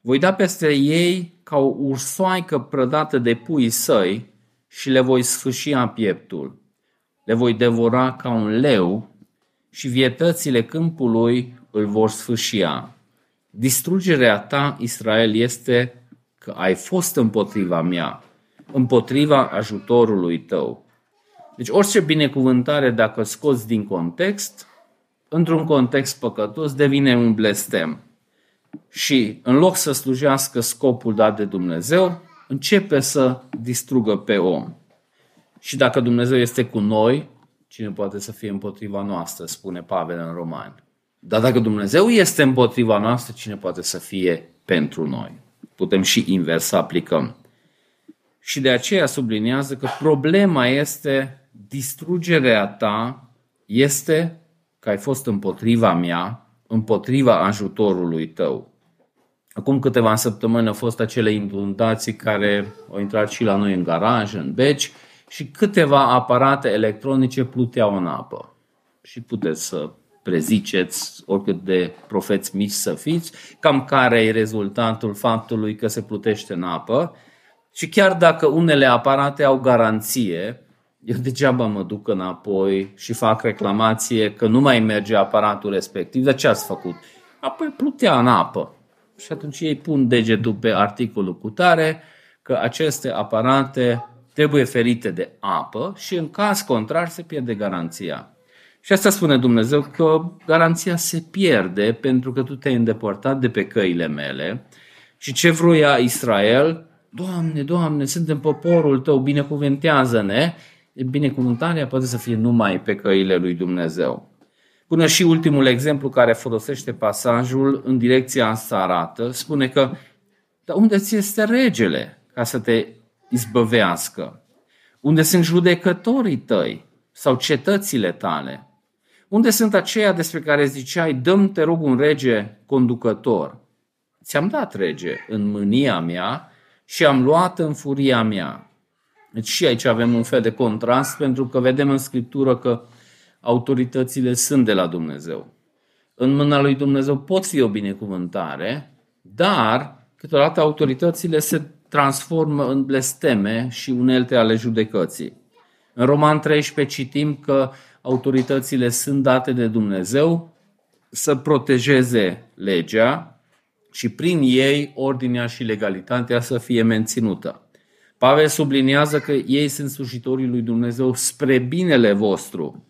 voi da peste ei ca o ursoaică prădată de pui săi și le voi sfâșia pieptul. Le voi devora ca un leu și vietățile câmpului îl vor sfâșia. Distrugerea ta, Israel, este că ai fost împotriva mea, împotriva ajutorului tău. Deci orice binecuvântare, dacă scoți din context, într-un context păcătos, devine un blestem. Și în loc să slujească scopul dat de Dumnezeu, începe să distrugă pe om. Și dacă Dumnezeu este cu noi, cine poate să fie împotriva noastră, spune Pavel în Roman. Dar dacă Dumnezeu este împotriva noastră, cine poate să fie pentru noi? Putem și invers să aplicăm. Și de aceea subliniază că problema este distrugerea ta este că ai fost împotriva mea, împotriva ajutorului tău. Acum câteva săptămâni au fost acele inundații care au intrat și la noi în garaj, în beci, și câteva aparate electronice pluteau în apă. Și puteți să preziceți, oricât de profeți mici să fiți, cam care e rezultatul faptului că se plutește în apă. Și chiar dacă unele aparate au garanție, eu degeaba mă duc înapoi și fac reclamație că nu mai merge aparatul respectiv. De ce ați făcut? Apoi plutea în apă. Și atunci ei pun degetul pe articolul cu tare că aceste aparate trebuie ferite de apă și în caz contrar se pierde garanția. Și asta spune Dumnezeu că garanția se pierde pentru că tu te-ai îndepărtat de pe căile mele și ce vroia Israel, Doamne, Doamne, suntem poporul tău, binecuvântează-ne, binecuvântarea poate să fie numai pe căile lui Dumnezeu. Până și ultimul exemplu care folosește pasajul în direcția asta arată, spune că dar unde ți este regele ca să te izbăvească? Unde sunt judecătorii tăi sau cetățile tale? Unde sunt aceia despre care ziceai, dăm te rog un rege conducător? Ți-am dat rege în mânia mea și am luat în furia mea. Deci și aici avem un fel de contrast pentru că vedem în Scriptură că autoritățile sunt de la Dumnezeu. În mâna lui Dumnezeu pot fi o binecuvântare, dar câteodată autoritățile se transformă în blesteme și unelte ale judecății. În Roman 13 citim că autoritățile sunt date de Dumnezeu să protejeze legea și prin ei ordinea și legalitatea să fie menținută. Pavel subliniază că ei sunt slujitorii lui Dumnezeu spre binele vostru,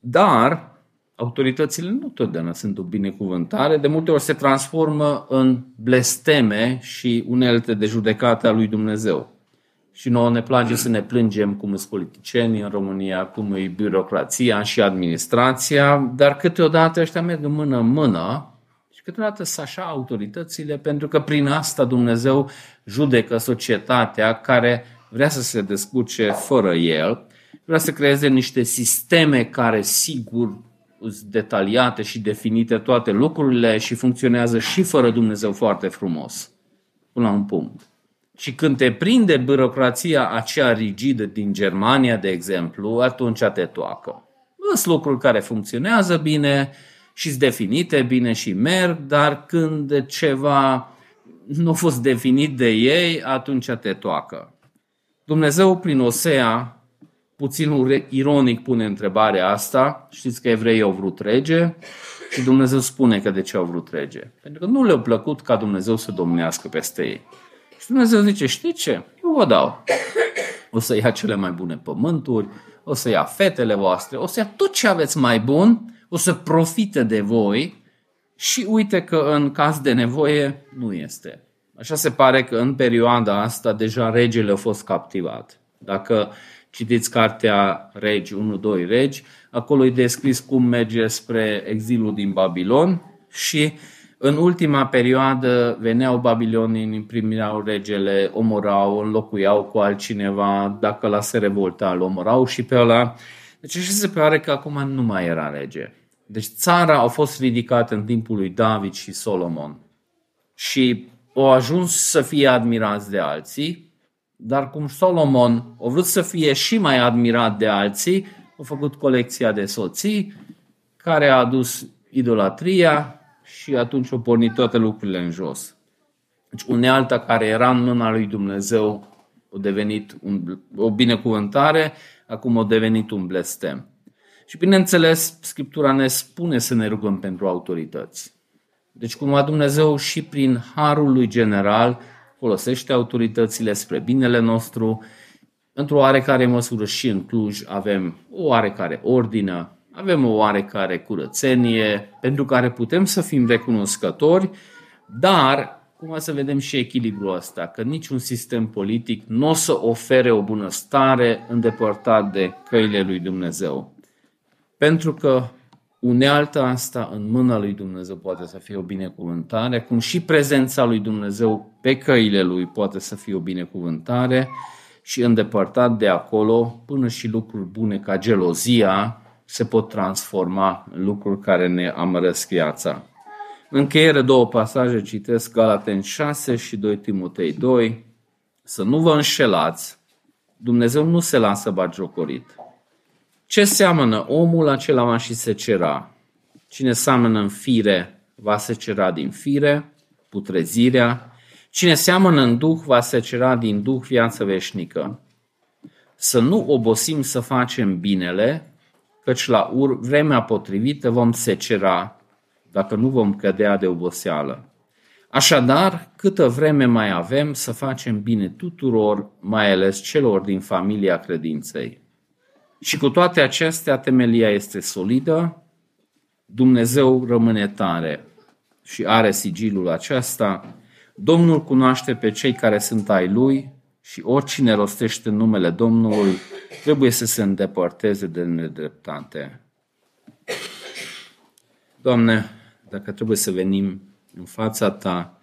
dar autoritățile nu totdeauna sunt o binecuvântare, de multe ori se transformă în blesteme și unelte de judecată a lui Dumnezeu. Și nouă ne place să ne plângem cum sunt politicienii în România, cum e birocrația și administrația, dar câteodată ăștia merg în mână în mână și câteodată să așa autoritățile, pentru că prin asta Dumnezeu judecă societatea care vrea să se descurce fără el, vrea să creeze niște sisteme care sigur detaliate și definite toate lucrurile și funcționează și fără Dumnezeu foarte frumos. Până la un punct. Și când te prinde birocrația aceea rigidă din Germania, de exemplu, atunci te toacă. Sunt lucruri care funcționează bine și sunt definite bine și merg, dar când ceva nu a fost definit de ei, atunci te toacă. Dumnezeu, prin Osea, puțin ironic pune întrebarea asta. Știți că evreii au vrut rege și Dumnezeu spune că de ce au vrut rege. Pentru că nu le-a plăcut ca Dumnezeu să domnească peste ei. Și Dumnezeu zice, știi ce? Eu vă dau. O să ia cele mai bune pământuri, o să ia fetele voastre, o să ia tot ce aveți mai bun, o să profite de voi și uite că în caz de nevoie nu este. Așa se pare că în perioada asta deja regele a fost captivat. Dacă citiți cartea Regi, 1-2 Regi, acolo e descris cum merge spre exilul din Babilon și în ultima perioadă veneau babilonii, primiau regele, omorau, înlocuiau cu altcineva, dacă la se revolta, îl omorau și pe ăla. Deci și se pare că acum nu mai era rege. Deci țara a fost ridicată în timpul lui David și Solomon și au ajuns să fie admirați de alții, dar cum Solomon a vrut să fie și mai admirat de alții, a făcut colecția de soții, care a adus idolatria și atunci au pornit toate lucrurile în jos. Deci unealta care era în mâna lui Dumnezeu a devenit un, o binecuvântare, acum a devenit un blestem. Și bineînțeles, Scriptura ne spune să ne rugăm pentru autorități. Deci cumva Dumnezeu și prin harul lui general folosește autoritățile spre binele nostru. Într-o oarecare măsură și în Cluj avem o oarecare ordine, avem o oarecare curățenie, pentru care putem să fim recunoscători, dar cum să vedem și echilibrul ăsta, că niciun sistem politic nu o să ofere o bunăstare îndepărtat de căile lui Dumnezeu. Pentru că unealta asta în mâna lui Dumnezeu poate să fie o binecuvântare, cum și prezența lui Dumnezeu pe căile lui poate să fie o binecuvântare și îndepărtat de acolo până și lucruri bune ca gelozia se pot transforma în lucruri care ne amărăsc viața. În încheiere două pasaje citesc Galaten 6 și 2 Timotei 2. Să nu vă înșelați, Dumnezeu nu se lasă bagiocorit. Ce seamănă omul, acela va și secera. Cine seamănă în fire, va secera din fire, putrezirea. Cine seamănă în duh, va secera din duh viață veșnică. Să nu obosim să facem binele, căci la ur, vremea potrivită vom secera, dacă nu vom cădea de oboseală. Așadar, câtă vreme mai avem să facem bine tuturor, mai ales celor din familia credinței. Și cu toate acestea, temelia este solidă, Dumnezeu rămâne tare și are sigilul acesta. Domnul cunoaște pe cei care sunt ai Lui și oricine rostește numele Domnului trebuie să se îndepărteze de nedreptate. Doamne, dacă trebuie să venim în fața Ta,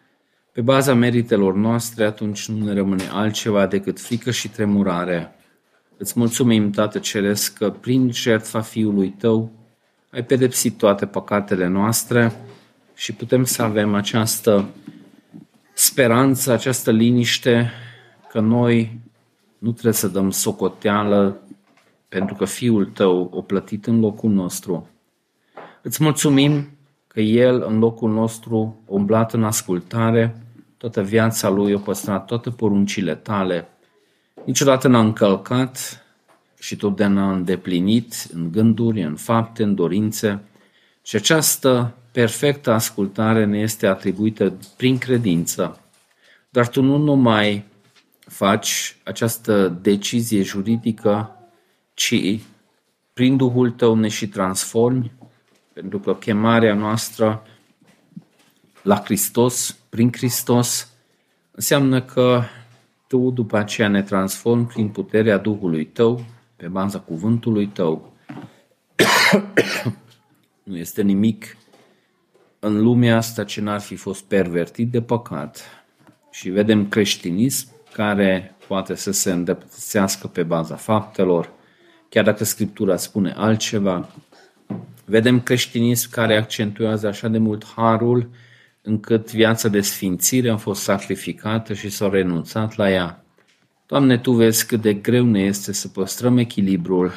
pe baza meritelor noastre, atunci nu ne rămâne altceva decât frică și tremurare Îți mulțumim, Tată Ceresc, că prin jertfa Fiului Tău ai pedepsit toate păcatele noastre și putem să avem această speranță, această liniște că noi nu trebuie să dăm socoteală pentru că Fiul Tău o plătit în locul nostru. Îți mulțumim că El în locul nostru umblat în ascultare, toată viața Lui a păstrat toate poruncile Tale, niciodată n-a încălcat și totdeauna a îndeplinit în gânduri, în fapte, în dorințe și această perfectă ascultare ne este atribuită prin credință. Dar tu nu numai faci această decizie juridică, ci prin Duhul tău ne și transformi, pentru că chemarea noastră la Hristos, prin Hristos, înseamnă că tu după aceea ne transformi prin puterea Duhului tău, pe baza cuvântului tău. nu este nimic în lumea asta ce n-ar fi fost pervertit de păcat. Și vedem creștinism care poate să se îndepărtească pe baza faptelor, chiar dacă Scriptura spune altceva. Vedem creștinism care accentuează așa de mult harul, încât viața de sfințire a fost sacrificată și s-a renunțat la ea. Doamne, Tu vezi cât de greu ne este să păstrăm echilibrul,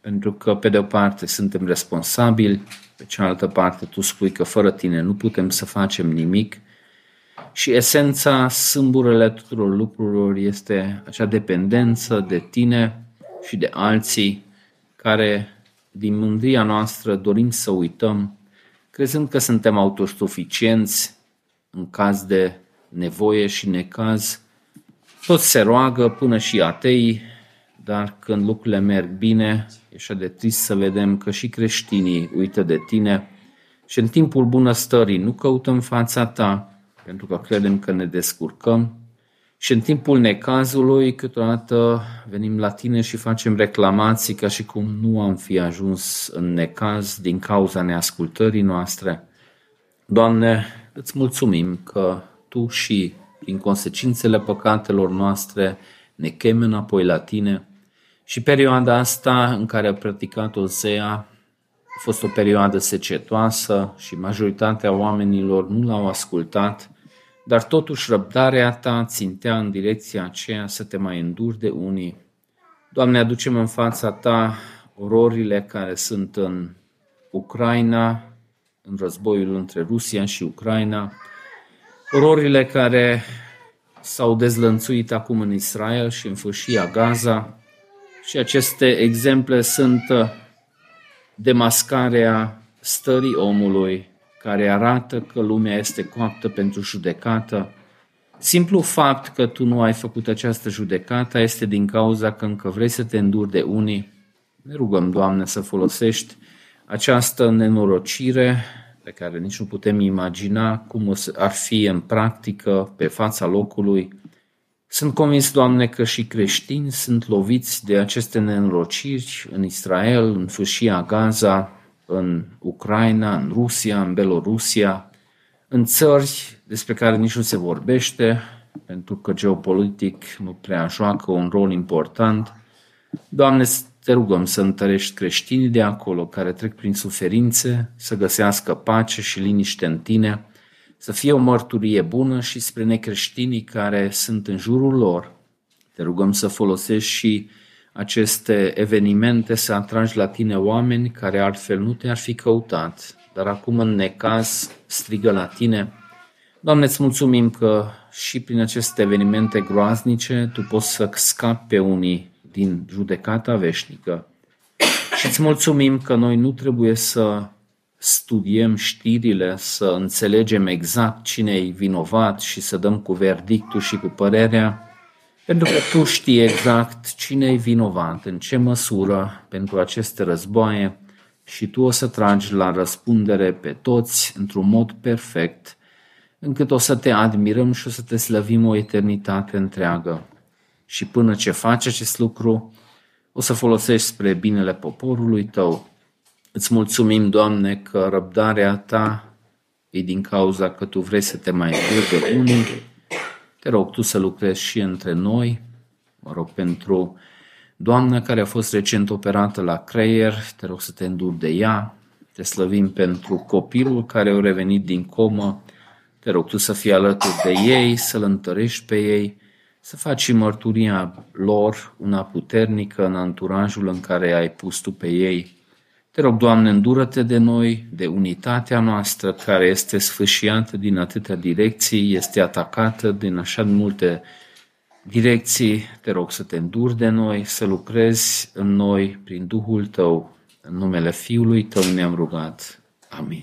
pentru că, pe de o parte, suntem responsabili, pe cealaltă parte, Tu spui că fără Tine nu putem să facem nimic și esența, sâmburele tuturor lucrurilor este acea dependență de Tine și de alții care, din mândria noastră, dorim să uităm, crezând că suntem autosuficienți în caz de nevoie și necaz, toți se roagă, până și atei, dar când lucrurile merg bine, e așa de trist să vedem că și creștinii uită de tine și în timpul bunăstării nu căutăm fața ta, pentru că credem că ne descurcăm, și în timpul necazului, câteodată venim la tine și facem reclamații ca și cum nu am fi ajuns în necaz din cauza neascultării noastre. Doamne, îți mulțumim că Tu și prin consecințele păcatelor noastre, ne cheme înapoi la tine. Și perioada asta în care a practicat Osea a fost o perioadă secetoasă și majoritatea oamenilor nu l-au ascultat, dar totuși răbdarea ta țintea în direcția aceea să te mai înduri de unii. Doamne, aducem în fața ta ororile care sunt în Ucraina, în războiul între Rusia și Ucraina, Ororile care s-au dezlănțuit acum în Israel și în fâșia Gaza și aceste exemple sunt uh, demascarea stării omului care arată că lumea este coaptă pentru judecată. Simplu fapt că tu nu ai făcut această judecată este din cauza că încă vrei să te înduri de unii. Ne rugăm, Doamne, să folosești această nenorocire pe care nici nu putem imagina cum ar fi în practică pe fața locului. Sunt convins, Doamne, că și creștini sunt loviți de aceste neînrociri în Israel, în fâșia Gaza, în Ucraina, în Rusia, în Belorusia, în țări despre care nici nu se vorbește, pentru că geopolitic nu prea joacă un rol important. Doamne, te rugăm să întărești creștinii de acolo care trec prin suferințe, să găsească pace și liniște în tine, să fie o mărturie bună și spre necreștinii care sunt în jurul lor. Te rugăm să folosești și aceste evenimente să atragi la tine oameni care altfel nu te-ar fi căutat, dar acum în necaz strigă la tine. Doamne, îți mulțumim că și prin aceste evenimente groaznice Tu poți să scapi pe unii din judecata veșnică. Și îți mulțumim că noi nu trebuie să studiem știrile, să înțelegem exact cine e vinovat și să dăm cu verdictul și cu părerea, pentru că tu știi exact cine e vinovat, în ce măsură pentru aceste războaie și tu o să tragi la răspundere pe toți într-un mod perfect, încât o să te admirăm și o să te slăvim o eternitate întreagă și până ce faci acest lucru, o să folosești spre binele poporului tău. Îți mulțumim, Doamne, că răbdarea ta e din cauza că tu vrei să te mai de unii. Te rog tu să lucrezi și între noi. Mă rog pentru Doamnă care a fost recent operată la creier, te rog să te înduri de ea. Te slăvim pentru copilul care a revenit din comă. Te rog tu să fii alături de ei, să-l întărești pe ei, să faci mărturia lor una puternică în anturajul în care ai pus tu pe ei. Te rog, Doamne, îndură-te de noi, de unitatea noastră care este sfâșiată din atâtea direcții, este atacată din așa multe direcții. Te rog să te înduri de noi, să lucrezi în noi prin Duhul Tău. În numele Fiului Tău ne-am rugat. Amin.